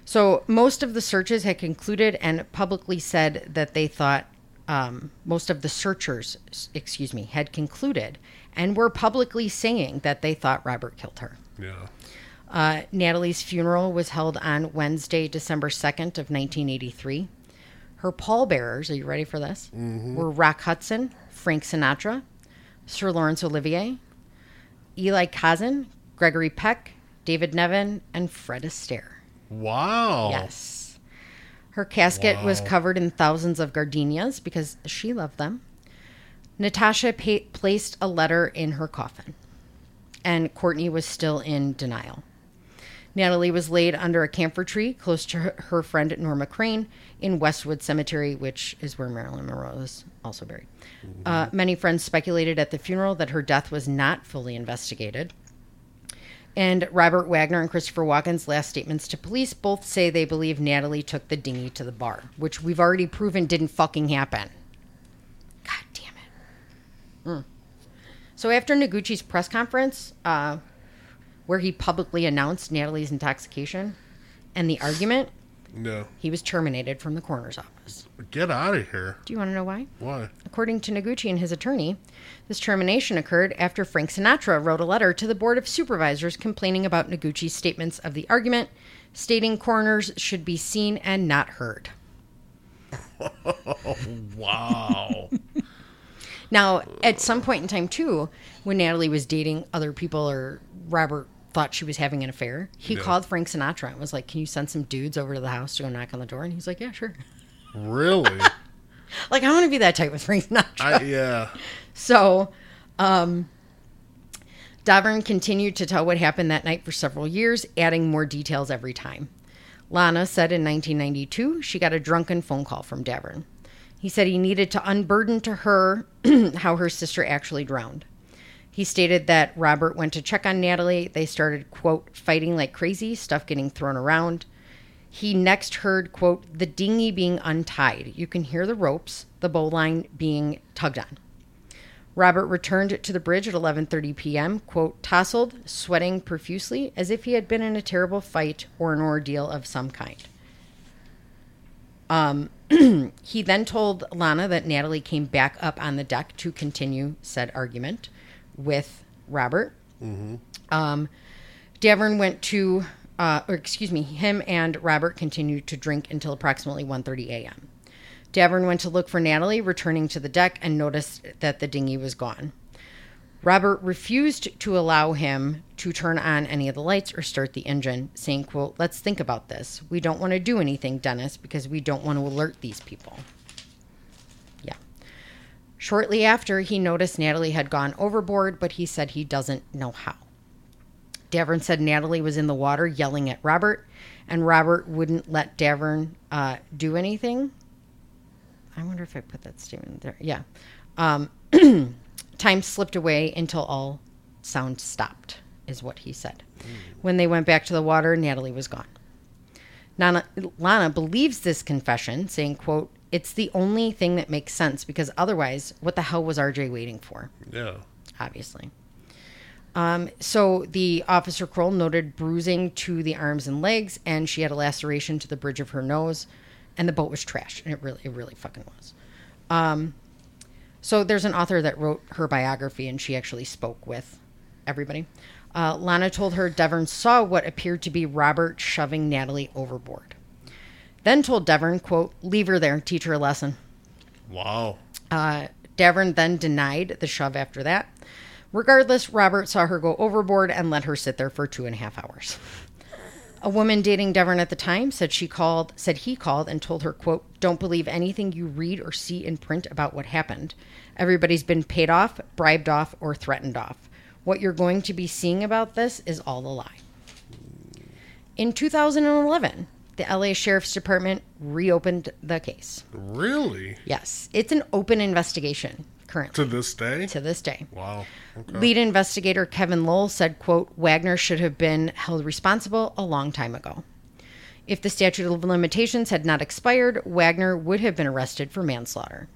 Speaker 2: So most of the searches had concluded and publicly said that they thought um, most of the searchers, excuse me, had concluded and were publicly saying that they thought Robert killed her.
Speaker 1: Yeah.
Speaker 2: Uh, Natalie's funeral was held on Wednesday, December 2nd of 1983. Her pallbearers, are you ready for this? Were Rock Hudson, Frank Sinatra, Sir Laurence Olivier, Eli Kazan, Gregory Peck, David Niven, and Fred Astaire.
Speaker 1: Wow.
Speaker 2: Yes. Her casket was covered in thousands of gardenias because she loved them. Natasha pa- placed a letter in her coffin, and Courtney was still in denial. Natalie was laid under a camphor tree close to her, her friend Norma Crane in Westwood Cemetery, which is where Marilyn Monroe is also buried. Uh, many friends speculated at the funeral that her death was not fully investigated. And Robert Wagner and Christopher Walken's last statements to police both say they believe Natalie took the dinghy to the bar, which we've already proven didn't fucking happen. God damn it. Mm. So after Noguchi's press conference, uh, where he publicly announced Natalie's intoxication and the argument,
Speaker 1: No.
Speaker 2: he was terminated from the coroner's office.
Speaker 1: Get out of here.
Speaker 2: Do you want to know why?
Speaker 1: Why?
Speaker 2: According to Noguchi and his attorney, this termination occurred after Frank Sinatra wrote a letter to the Board of Supervisors complaining about Noguchi's statements of the argument, stating coroners should be seen and not heard.
Speaker 1: Wow.
Speaker 2: Now, at some point in time, too, when Natalie was dating other people or Robert thought she was having an affair, he
Speaker 1: Yeah.
Speaker 2: called Frank Sinatra and was like, Can you send some dudes over to the house to go knock on the door? And he's like, Yeah, sure.
Speaker 1: really?
Speaker 2: Like, I want to be that type with Frank Sinatra.
Speaker 1: I yeah.
Speaker 2: So, um, Davern continued to tell what happened that night for several years, adding more details every time. Lana said in 1992 she got a drunken phone call from Davern. He said he needed to unburden to her how her sister actually drowned. He stated that Robert went to check on Natalie. They started, quote, fighting like crazy, stuff getting thrown around. He next heard, quote, the dinghy being untied. You can hear the ropes, the bowline being tugged on. Robert returned to the bridge at 11:30 p.m., quote, tousled, sweating profusely as if he had been in a terrible fight or an ordeal of some kind. Um, he then told Lana that Natalie came back up on the deck to continue said argument with Robert. Um, Davern went to, uh, or excuse me, him and Robert continued to drink until approximately 1.30 a.m. Davern went to look for Natalie, returning to the deck, and noticed that the dinghy was gone. Robert refused to allow him to turn on any of the lights or start the engine, saying, quote, let's think about this. We don't want to do anything, Dennis, because we don't want to alert these people. Shortly after, he noticed Natalie had gone overboard, but he said he doesn't know how. Davern said Natalie was in the water yelling at Robert, and Robert wouldn't let Davern uh, do anything. I wonder if I put that statement there. Yeah. Um, time slipped away until all sound stopped, is what he said. When they went back to the water, Natalie was gone. Nana, Lana believes this confession, saying, quote, it's the only thing that makes sense because otherwise, what the hell was RJ waiting for?
Speaker 1: Yeah.
Speaker 2: obviously. Um, so the officer Kroll noted bruising to the arms and legs, and she had a laceration to the bridge of her nose, and the boat was trashed, and it really, it really fucking was. Um, so there's an author that wrote her biography, and she actually spoke with everybody. Uh, Lana told her Davern saw what appeared to be Robert shoving Natalie overboard. Then told Davern, quote, leave her there, teach her a lesson.
Speaker 1: Wow.
Speaker 2: Uh, Davern then denied the shove after that. Regardless, Robert saw her go overboard and let her sit there for two and a half hours. A woman dating Davern at the time said she called, said he called and told her, "quote Don't believe anything you read or see in print about what happened. Everybody's been paid off, bribed off, or threatened off. What you're going to be seeing about this is all a lie." In 2011, the LA Sheriff's Department reopened the case.
Speaker 1: Really?
Speaker 2: Yes, it's an open investigation currently
Speaker 1: To this day?
Speaker 2: to this day.
Speaker 1: Wow. Okay.
Speaker 2: Lead investigator Kevin Lowell said, quote, Wagner should have been held responsible a long time ago. If the statute of limitations had not expired, Wagner would have been arrested for manslaughter.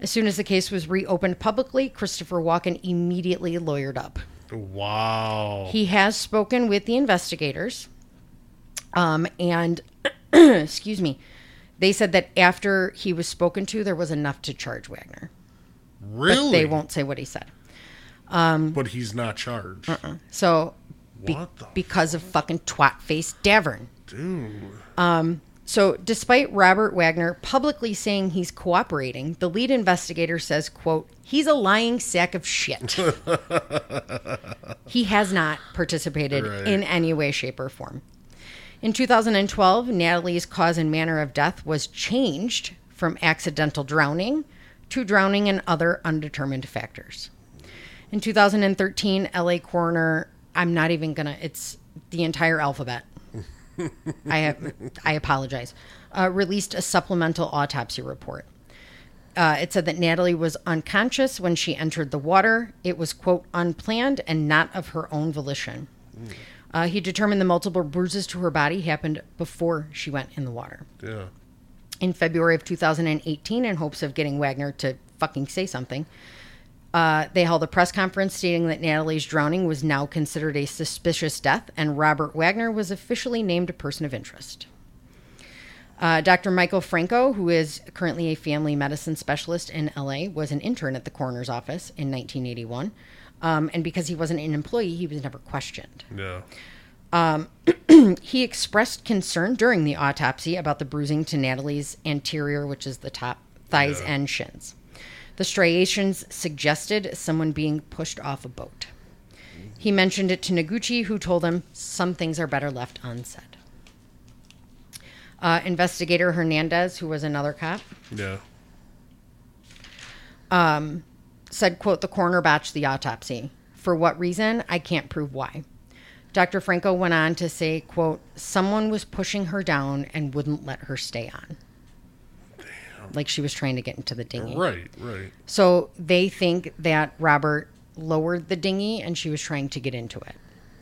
Speaker 2: As soon as the case was reopened publicly, Christopher Walken immediately lawyered up.
Speaker 1: Wow.
Speaker 2: He has spoken with the investigators, um, and excuse me, they said that after he was spoken to, there was enough to charge Wagner.
Speaker 1: really?
Speaker 2: But they won't say what he said.
Speaker 1: But he's not charged.
Speaker 2: So, be- because of fucking twat face Davern.
Speaker 1: Dude.
Speaker 2: So, despite Robert Wagner publicly saying he's cooperating, the lead investigator says, "quote He's a lying sack of shit." he has not participated
Speaker 1: Right.
Speaker 2: in any way, shape, or form. In 2012, Natalie's cause and manner of death was changed from accidental drowning to drowning and other undetermined factors. In 2013, LA coroner, I'm not even gonna, it's the entire alphabet. I have, I apologize, uh, released a supplemental autopsy report. Uh, it said that Natalie was unconscious when she entered the water. It was, quote, unplanned and not of her own volition. Uh, he determined the multiple bruises to her body happened before she went in the water.
Speaker 1: Yeah.
Speaker 2: In February of 2018, in hopes of getting Wagner to fucking say something, uh, they held a press conference stating that Natalie's drowning was now considered a suspicious death, and Robert Wagner was officially named a person of interest. Uh, Dr. Michael Franco, who is currently a family medicine specialist in LA, was an intern at the coroner's office in 1981. Um, and because he wasn't an employee, he was never questioned.
Speaker 1: Yeah.
Speaker 2: He expressed concern during the autopsy about the bruising to Natalie's anterior, which is the top thighs
Speaker 1: Yeah.
Speaker 2: and shins. The striations suggested someone being pushed off a boat. He mentioned it to Noguchi, who told him some things are better left unsaid. Uh, investigator Hernandez, who was another cop,
Speaker 1: Yeah.
Speaker 2: Said, quote, the coroner botched the autopsy. For what reason? I can't prove why. Dr. Franco went on to say, quote, someone was pushing her down and wouldn't let her stay on. Like she was trying to get into the dinghy.
Speaker 1: Right, right.
Speaker 2: So they think that Robert lowered the dinghy and she was trying to get into it.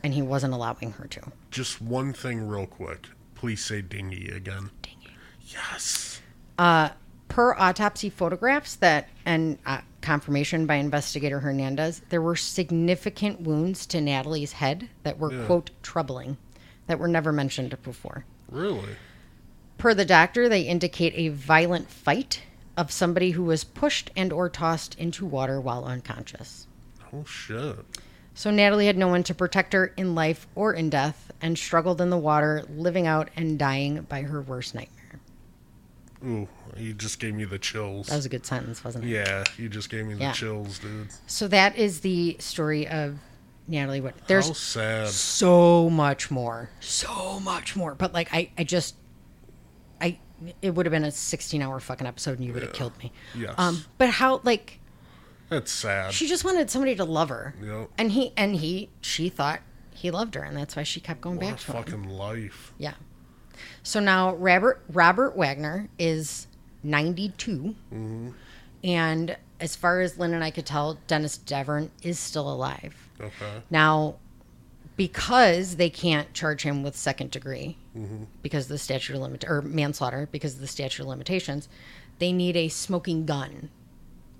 Speaker 2: And he wasn't allowing her to.
Speaker 1: Just one thing real quick. Please say dinghy again.
Speaker 2: Dinghy.
Speaker 1: Yes.
Speaker 2: Uh, per autopsy photographs that and uh, confirmation by investigator Hernandez, there were significant wounds to Natalie's head that were
Speaker 1: Yeah.
Speaker 2: quote troubling, that were never mentioned before.
Speaker 1: Really?
Speaker 2: Per the doctor, they indicate a violent fight of somebody who was pushed and or tossed into water while unconscious.
Speaker 1: Oh shit.
Speaker 2: So Natalie had no one to protect her in life or in death and struggled in the water, living out and dying by her worst nightmare.
Speaker 1: Ooh, you just gave me the chills.
Speaker 2: That was a good sentence, wasn't it?
Speaker 1: yeah, you just gave me the
Speaker 2: Yeah.
Speaker 1: chills, dude.
Speaker 2: So that is the story of Natalie Wood. There's so much more. So much more. But like I, I just I it would have been a 16 hour fucking episode and you would have killed me.
Speaker 1: Yes.
Speaker 2: Um but how like
Speaker 1: That's sad.
Speaker 2: she just wanted somebody to love her.
Speaker 1: Yep.
Speaker 2: And he and he she thought he loved her and that's why she kept going
Speaker 1: what
Speaker 2: back to him.
Speaker 1: fucking life.
Speaker 2: Yeah. So now Robert Robert Wagner is 92. Mm-hmm. And as far as Lynn and I could tell, Dennis Davern is still alive.
Speaker 1: Okay.
Speaker 2: Now, because they can't charge him with second degree mm-hmm. because of the statute of limit or manslaughter because of the statute of limitations, they need a smoking gun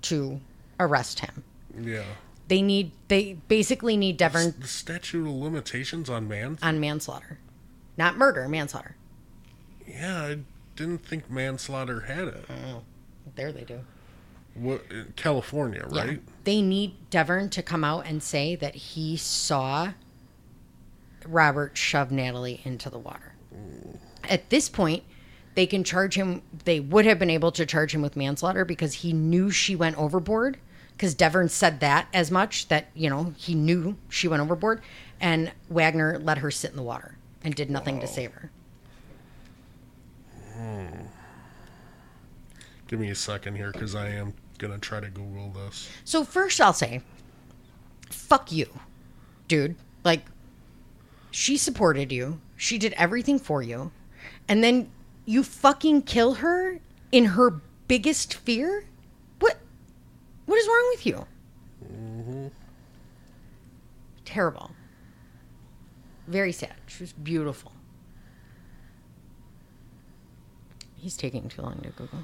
Speaker 2: to arrest him.
Speaker 1: Yeah.
Speaker 2: They need they basically need Devon
Speaker 1: The statute of limitations on man.
Speaker 2: on manslaughter. Not murder, manslaughter.
Speaker 1: Yeah, I didn't think manslaughter had it.
Speaker 2: Oh, there they do.
Speaker 1: What California,
Speaker 2: Yeah.
Speaker 1: right?
Speaker 2: They need Davern to come out and say that he saw Robert shove Natalie into the water. At this point, they can charge him. They would have been able to charge him with manslaughter because he knew she went overboard. Because Davern said that as much that you know he knew she went overboard, and Wagner let her sit in the water and did nothing to save her.
Speaker 1: Give me a second here because I am gonna try to Google this.
Speaker 2: So first I'll say, fuck you, dude. Like, she supported you. She did everything for you. And then you fucking kill her in her biggest fear? What what is wrong with you? Mm-hmm. Terrible. Very sad. She was beautiful. He's taking too long to Google.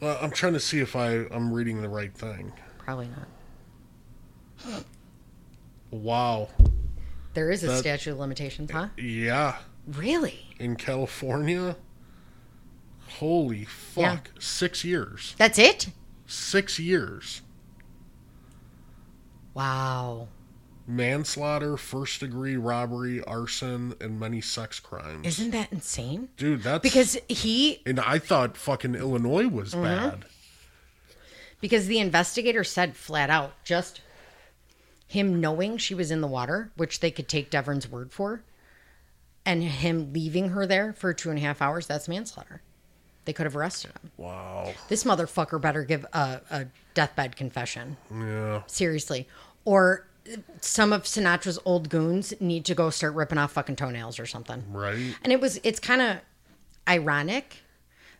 Speaker 1: Well, I'm trying to see if I I'm reading the right thing.
Speaker 2: Probably not.
Speaker 1: Wow.
Speaker 2: There is a
Speaker 1: That-
Speaker 2: statute of limitations, huh?
Speaker 1: Yeah,
Speaker 2: Really?
Speaker 1: in California. Holy
Speaker 2: Yeah.
Speaker 1: fuck! Six years.
Speaker 2: That's it?
Speaker 1: Six years.
Speaker 2: Wow.
Speaker 1: Manslaughter, first degree robbery, arson, and many sex crimes.
Speaker 2: Isn't that insane?
Speaker 1: Dude, that's
Speaker 2: Because he
Speaker 1: And I thought fucking Illinois was
Speaker 2: Mm-hmm.
Speaker 1: bad.
Speaker 2: because the investigator said flat out just him knowing she was in the water, which they could take Davern's word for, and him leaving her there for two and a half hours, that's manslaughter. They could have arrested him.
Speaker 1: Wow.
Speaker 2: This motherfucker better give a, a deathbed confession.
Speaker 1: Yeah.
Speaker 2: Seriously. Or some of Sinatra's old goons need to go start ripping off fucking toenails or something.
Speaker 1: Right.
Speaker 2: And it was it's kind of ironic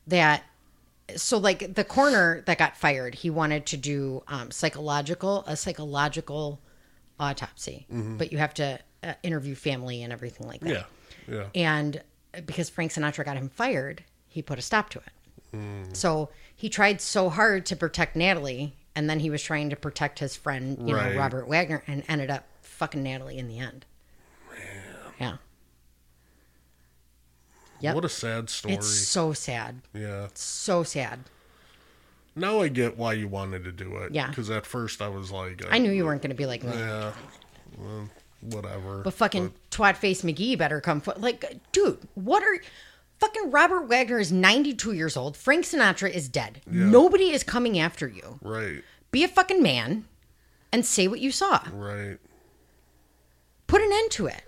Speaker 2: that so like the coroner that got fired, he wanted to do um, psychological a psychological autopsy, but you have to uh, interview family and everything like that.
Speaker 1: Yeah. Yeah.
Speaker 2: And because Frank Sinatra got him fired, he put a stop to it. So he tried so hard to protect Natalie, and then he was trying to protect his friend, you
Speaker 1: Right.
Speaker 2: know, Robert Wagner, and ended up fucking Natalie in the end. Yeah. Yep.
Speaker 1: What a sad story.
Speaker 2: It's so sad.
Speaker 1: yeah.
Speaker 2: So sad.
Speaker 1: Now I get why you wanted to do it.
Speaker 2: Yeah.
Speaker 1: Because at first I was like, uh,
Speaker 2: I knew you weren't going to be like me.
Speaker 1: Yeah. Well, whatever.
Speaker 2: But fucking twat face McGee better come. Fo- like, dude, what are. Fucking Robert Wagner is 92 years old. Frank Sinatra is dead. Nobody is coming after you.
Speaker 1: right.
Speaker 2: Be a fucking man and say what you saw.
Speaker 1: Right.
Speaker 2: Put an end to it.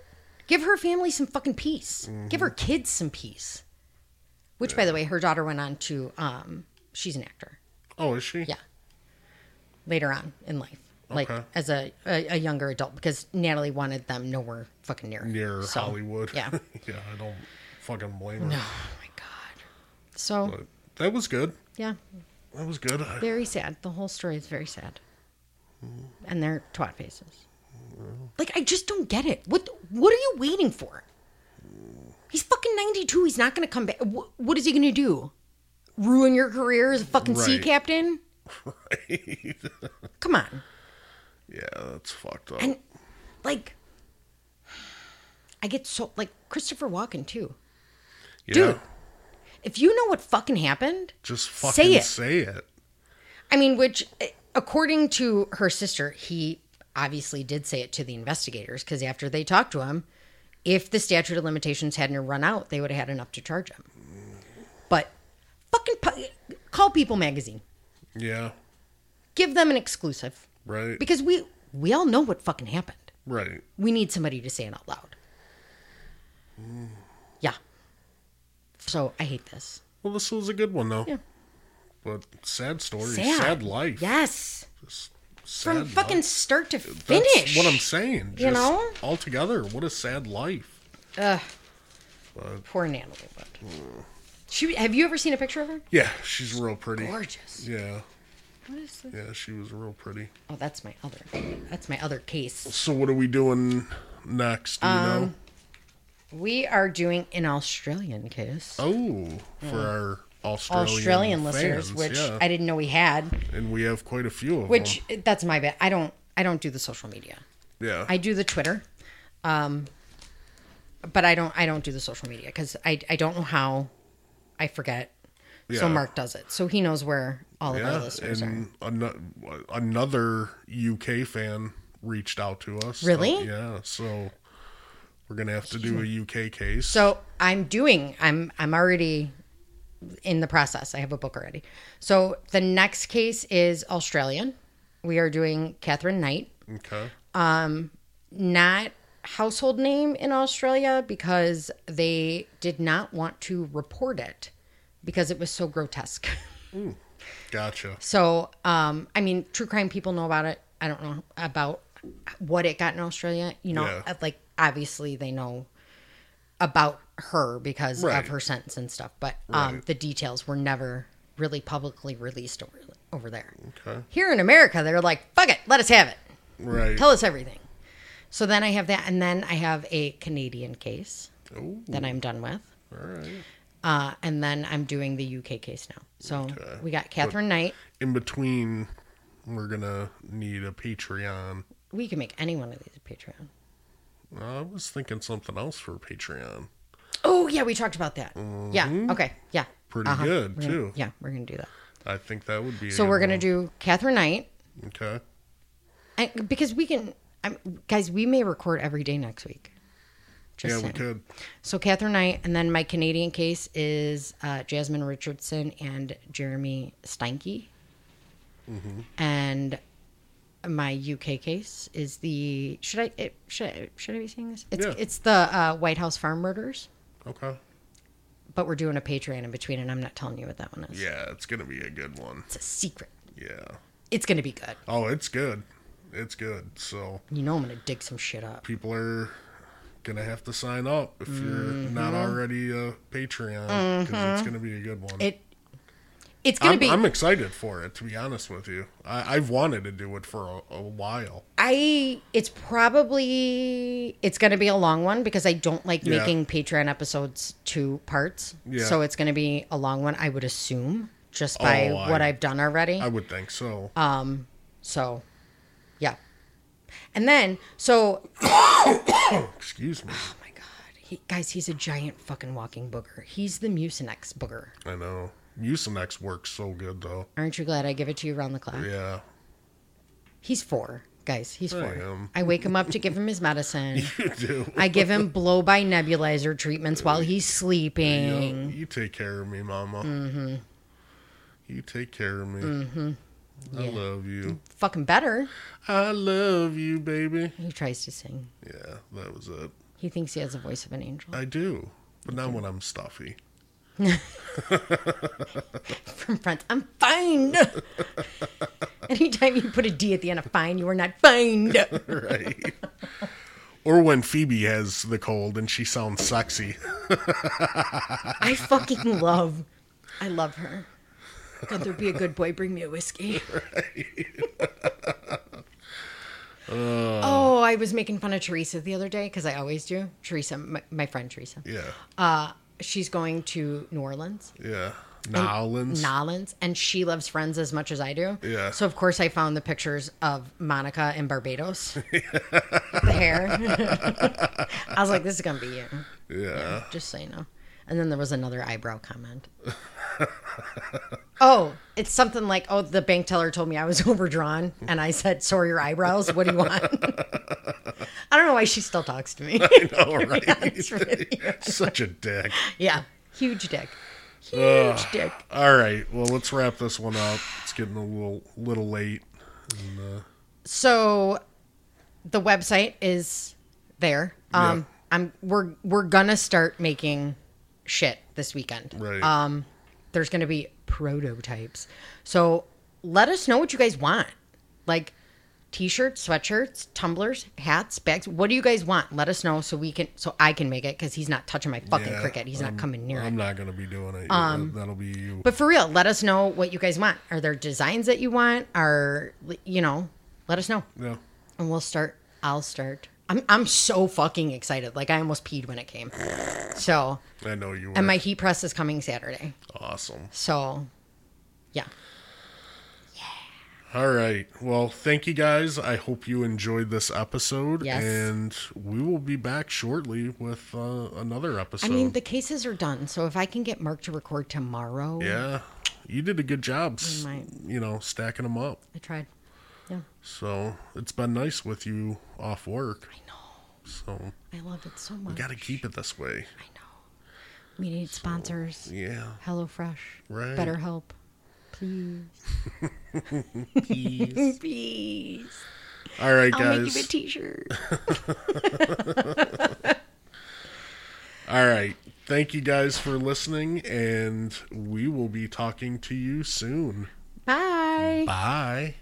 Speaker 2: Give her family some fucking peace. Give her kids some peace. Which, by the way, her daughter went on to. um She's an actor.
Speaker 1: Oh, is she?
Speaker 2: Yeah. Later on in life, like
Speaker 1: Okay.
Speaker 2: as a, a a younger adult, because Natalie wanted them nowhere fucking near
Speaker 1: Near
Speaker 2: So,
Speaker 1: Hollywood.
Speaker 2: Yeah.
Speaker 1: yeah, I don't fucking blame her.
Speaker 2: Oh my god. So
Speaker 1: But that was good.
Speaker 2: yeah,
Speaker 1: That was good. I-
Speaker 2: very sad. The whole story is very sad, hmm. and they're twat faces. Like I just don't get it. What what are you waiting for? He's fucking ninety two. He's not going to come back. What, what is he going to do? Ruin your career as a fucking sea
Speaker 1: Right.
Speaker 2: captain?
Speaker 1: Right.
Speaker 2: Come on.
Speaker 1: yeah, that's fucked up.
Speaker 2: And like, I get so like Christopher Walken too.
Speaker 1: Yeah.
Speaker 2: dude. If you know what fucking happened,
Speaker 1: Just fucking
Speaker 2: Say it.
Speaker 1: say it.
Speaker 2: I mean, which, according to her sister, he obviously did say it to the investigators because after they talked to him, if the statute of limitations hadn't run out, they would have had enough to charge him. But fucking pu- call People Magazine,
Speaker 1: Yeah.
Speaker 2: give them an exclusive
Speaker 1: Right.
Speaker 2: because we we all know what fucking happened.
Speaker 1: right.
Speaker 2: We need somebody to say it out loud. Yeah. So I hate this.
Speaker 1: Well, this was a good one though.
Speaker 2: Yeah.
Speaker 1: But sad story,
Speaker 2: Sad.
Speaker 1: sad, life.
Speaker 2: Yes.
Speaker 1: Just
Speaker 2: From
Speaker 1: sad
Speaker 2: fucking start to
Speaker 1: That's
Speaker 2: finish.
Speaker 1: what I'm saying. Just
Speaker 2: You know?
Speaker 1: altogether, what a sad life.
Speaker 2: Ugh.
Speaker 1: But-
Speaker 2: Poor Natalie Wood. She, have you ever seen a picture of her?
Speaker 1: Yeah, she's real pretty.
Speaker 2: Gorgeous.
Speaker 1: Yeah,
Speaker 2: What is this?
Speaker 1: yeah, she was real pretty.
Speaker 2: Oh, that's my other. That's my other case.
Speaker 1: So what are we doing next? Do you
Speaker 2: um, know? We are doing an Australian kiss.
Speaker 1: Oh, for our Australian,
Speaker 2: Australian
Speaker 1: fans,
Speaker 2: listeners, which
Speaker 1: yeah.
Speaker 2: I didn't know we had.
Speaker 1: and we have quite a few of
Speaker 2: Which
Speaker 1: them.
Speaker 2: that's my bad. I don't. I don't do the social media.
Speaker 1: Yeah,
Speaker 2: I do the Twitter, um, but I don't. I don't do the social media because I. I don't know how. I forget. So Mark does it, so he knows where all of our
Speaker 1: yeah,
Speaker 2: listeners are.
Speaker 1: and another UK fan reached out to us.
Speaker 2: Really?
Speaker 1: yeah, so we're gonna have to do a UK case.
Speaker 2: So I'm doing. I'm. I'm already in the process. I have a book already. So the next case is Australian. We are doing Katherine Knight.
Speaker 1: okay, Um,
Speaker 2: Not household name in Australia because they did not want to report it because it was so grotesque.
Speaker 1: Ooh, gotcha.
Speaker 2: So, um, I mean, true crime people know about it. I don't know about what it got in Australia. You know,
Speaker 1: Yeah.
Speaker 2: like obviously they know about her because
Speaker 1: Right.
Speaker 2: of her sentence and stuff, but um,
Speaker 1: Right.
Speaker 2: the details were never really publicly released over over there.
Speaker 1: Okay,
Speaker 2: Here in America, they're like, "Fuck it, let us have it.
Speaker 1: right.
Speaker 2: Tell us everything." So then I have that, and then I have a Canadian case
Speaker 1: oh,
Speaker 2: that I'm done with.
Speaker 1: all right.
Speaker 2: Uh, and then I'm doing the UK case now. So
Speaker 1: Okay.
Speaker 2: we got Katherine Knight.
Speaker 1: In between, we're gonna need a Patreon.
Speaker 2: We can make any one of these a Patreon.
Speaker 1: I was thinking something else for Patreon.
Speaker 2: Oh yeah, we talked about that. Yeah. Okay. Yeah.
Speaker 1: Mm-hmm. Pretty
Speaker 2: Uh-huh.
Speaker 1: good
Speaker 2: We're gonna-
Speaker 1: too.
Speaker 2: Yeah, we're gonna do that.
Speaker 1: I think that would be.
Speaker 2: So we're gonna
Speaker 1: one.
Speaker 2: do Katherine Knight,
Speaker 1: Okay.
Speaker 2: and because we can, I'm, guys, we may record every day next week. Just
Speaker 1: yeah, we
Speaker 2: saying.
Speaker 1: could.
Speaker 2: So Katherine Knight, and then my Canadian case is uh, Jasmine Richardson and Jeremy Steinke,
Speaker 1: Mm-hmm.
Speaker 2: and my UK case is the should I it, should I, should I be saying this? It's
Speaker 1: Yeah.
Speaker 2: it's the uh, White House farm murders,
Speaker 1: Okay.
Speaker 2: but we're doing a Patreon in between, and I'm not telling you what that one is.
Speaker 1: Yeah, it's gonna be a good one.
Speaker 2: It's a secret.
Speaker 1: Yeah.
Speaker 2: It's gonna be good.
Speaker 1: Oh, it's good. It's good. So
Speaker 2: You know I'm gonna dig some shit up.
Speaker 1: people are gonna have to sign up if you're not already a Patreon because it's gonna be a good one.
Speaker 2: Mm-hmm. It it's gonna
Speaker 1: I'm,
Speaker 2: be.
Speaker 1: I'm excited for it. To be honest with you, I, I've wanted to do it for a, a while.
Speaker 2: I it's probably it's going to be a long one because I don't like
Speaker 1: Yeah.
Speaker 2: making Patreon episodes two parts.
Speaker 1: Yeah.
Speaker 2: So it's going to be a long one, I would assume, just by
Speaker 1: Oh,
Speaker 2: what I've done already.
Speaker 1: I would think so. Um.
Speaker 2: so, yeah. And then, so
Speaker 1: Excuse me.
Speaker 2: oh my god, he, guys, he's a giant fucking walking booger. He's the Mucinex booger.
Speaker 1: I know. Mucinex works so good though.
Speaker 2: Aren't you glad I give it to you around the clock?
Speaker 1: Yeah.
Speaker 2: He's four, guys. He's
Speaker 1: I
Speaker 2: four. I wake him up to give him his medicine.
Speaker 1: You do.
Speaker 2: I give him blow by nebulizer treatments while he's
Speaker 1: You,
Speaker 2: sleeping.
Speaker 1: you take care of me, Mama. Mm-hmm. You take care of me. Mm-hmm. I
Speaker 2: Yeah.
Speaker 1: love you.
Speaker 2: Fucking better.
Speaker 1: I love you, baby.
Speaker 2: He tries to sing.
Speaker 1: Yeah, that was it.
Speaker 2: He thinks he has the voice of an angel.
Speaker 1: I do, but not when I'm stuffy.
Speaker 2: From front, I'm fine. Anytime you put a D at the end of fine, you are not fine.
Speaker 1: Right. or when Phoebe has the cold and she sounds sexy.
Speaker 2: I fucking love, I love her. Could there be a good boy? Bring me a whiskey. oh, I was making fun of Teresa the other day because I always do. Teresa, my, my friend Teresa.
Speaker 1: Yeah.
Speaker 2: Uh, she's going to New Orleans.
Speaker 1: Yeah. Nolans.
Speaker 2: Nolans, and she loves Friends as much as I do.
Speaker 1: Yeah.
Speaker 2: So of course I found the pictures of Monica in Barbados. the hair. I was like, this is gonna be you.
Speaker 1: yeah.
Speaker 2: Just so you know. And then there was another eyebrow comment. oh, it's something like, "Oh, the bank teller told me I was overdrawn," and I said, "So are your eyebrows. What do you want?" I don't know why she still talks to me.
Speaker 1: I know, right? Such a dick.
Speaker 2: yeah, huge dick, huge dick.
Speaker 1: All right, well, let's wrap this one up. It's getting a little little late.
Speaker 2: So, the website is there. Um,
Speaker 1: Yeah.
Speaker 2: I'm we're we're gonna start making shit this weekend.
Speaker 1: Right.
Speaker 2: Um, there's gonna be prototypes. So let us know what you guys want, like t-shirts, sweatshirts, tumblers, hats, bags. What do you guys want? Let us know so we can so I can make it because he's not touching my fucking
Speaker 1: Yeah,
Speaker 2: Cricut. He's not coming near it.
Speaker 1: I'm not going to be doing it. Um, That'll be you.
Speaker 2: But for real, let us know what you guys want. Are there designs that you want? Are you know? Let us know
Speaker 1: yeah.
Speaker 2: and we'll start. I'll start. I'm I'm so fucking excited. Like I almost peed when it came. So
Speaker 1: I know you are.
Speaker 2: and my heat press is coming Saturday.
Speaker 1: awesome.
Speaker 2: So yeah. Yeah.
Speaker 1: All right. Well, thank you guys. I hope you enjoyed this episode.
Speaker 2: Yes.
Speaker 1: And we will be back shortly with uh, another episode.
Speaker 2: I mean the cases are done. So if I can get Mark to record tomorrow,
Speaker 1: yeah. You did a good job, you know, stacking them up.
Speaker 2: I tried. Yeah,
Speaker 1: So it's been nice with you off work.
Speaker 2: I know.
Speaker 1: So
Speaker 2: I love it so much.
Speaker 1: We got to keep it this way.
Speaker 2: I know. We need sponsors.
Speaker 1: Yeah.
Speaker 2: HelloFresh.
Speaker 1: Right.
Speaker 2: BetterHelp. Please.
Speaker 1: Peace.
Speaker 2: Please.
Speaker 1: All right,
Speaker 2: I'll
Speaker 1: guys.
Speaker 2: make you a t-shirt.
Speaker 1: All right. Thank you guys for listening, and we will be talking to you soon.
Speaker 2: Bye.
Speaker 1: Bye.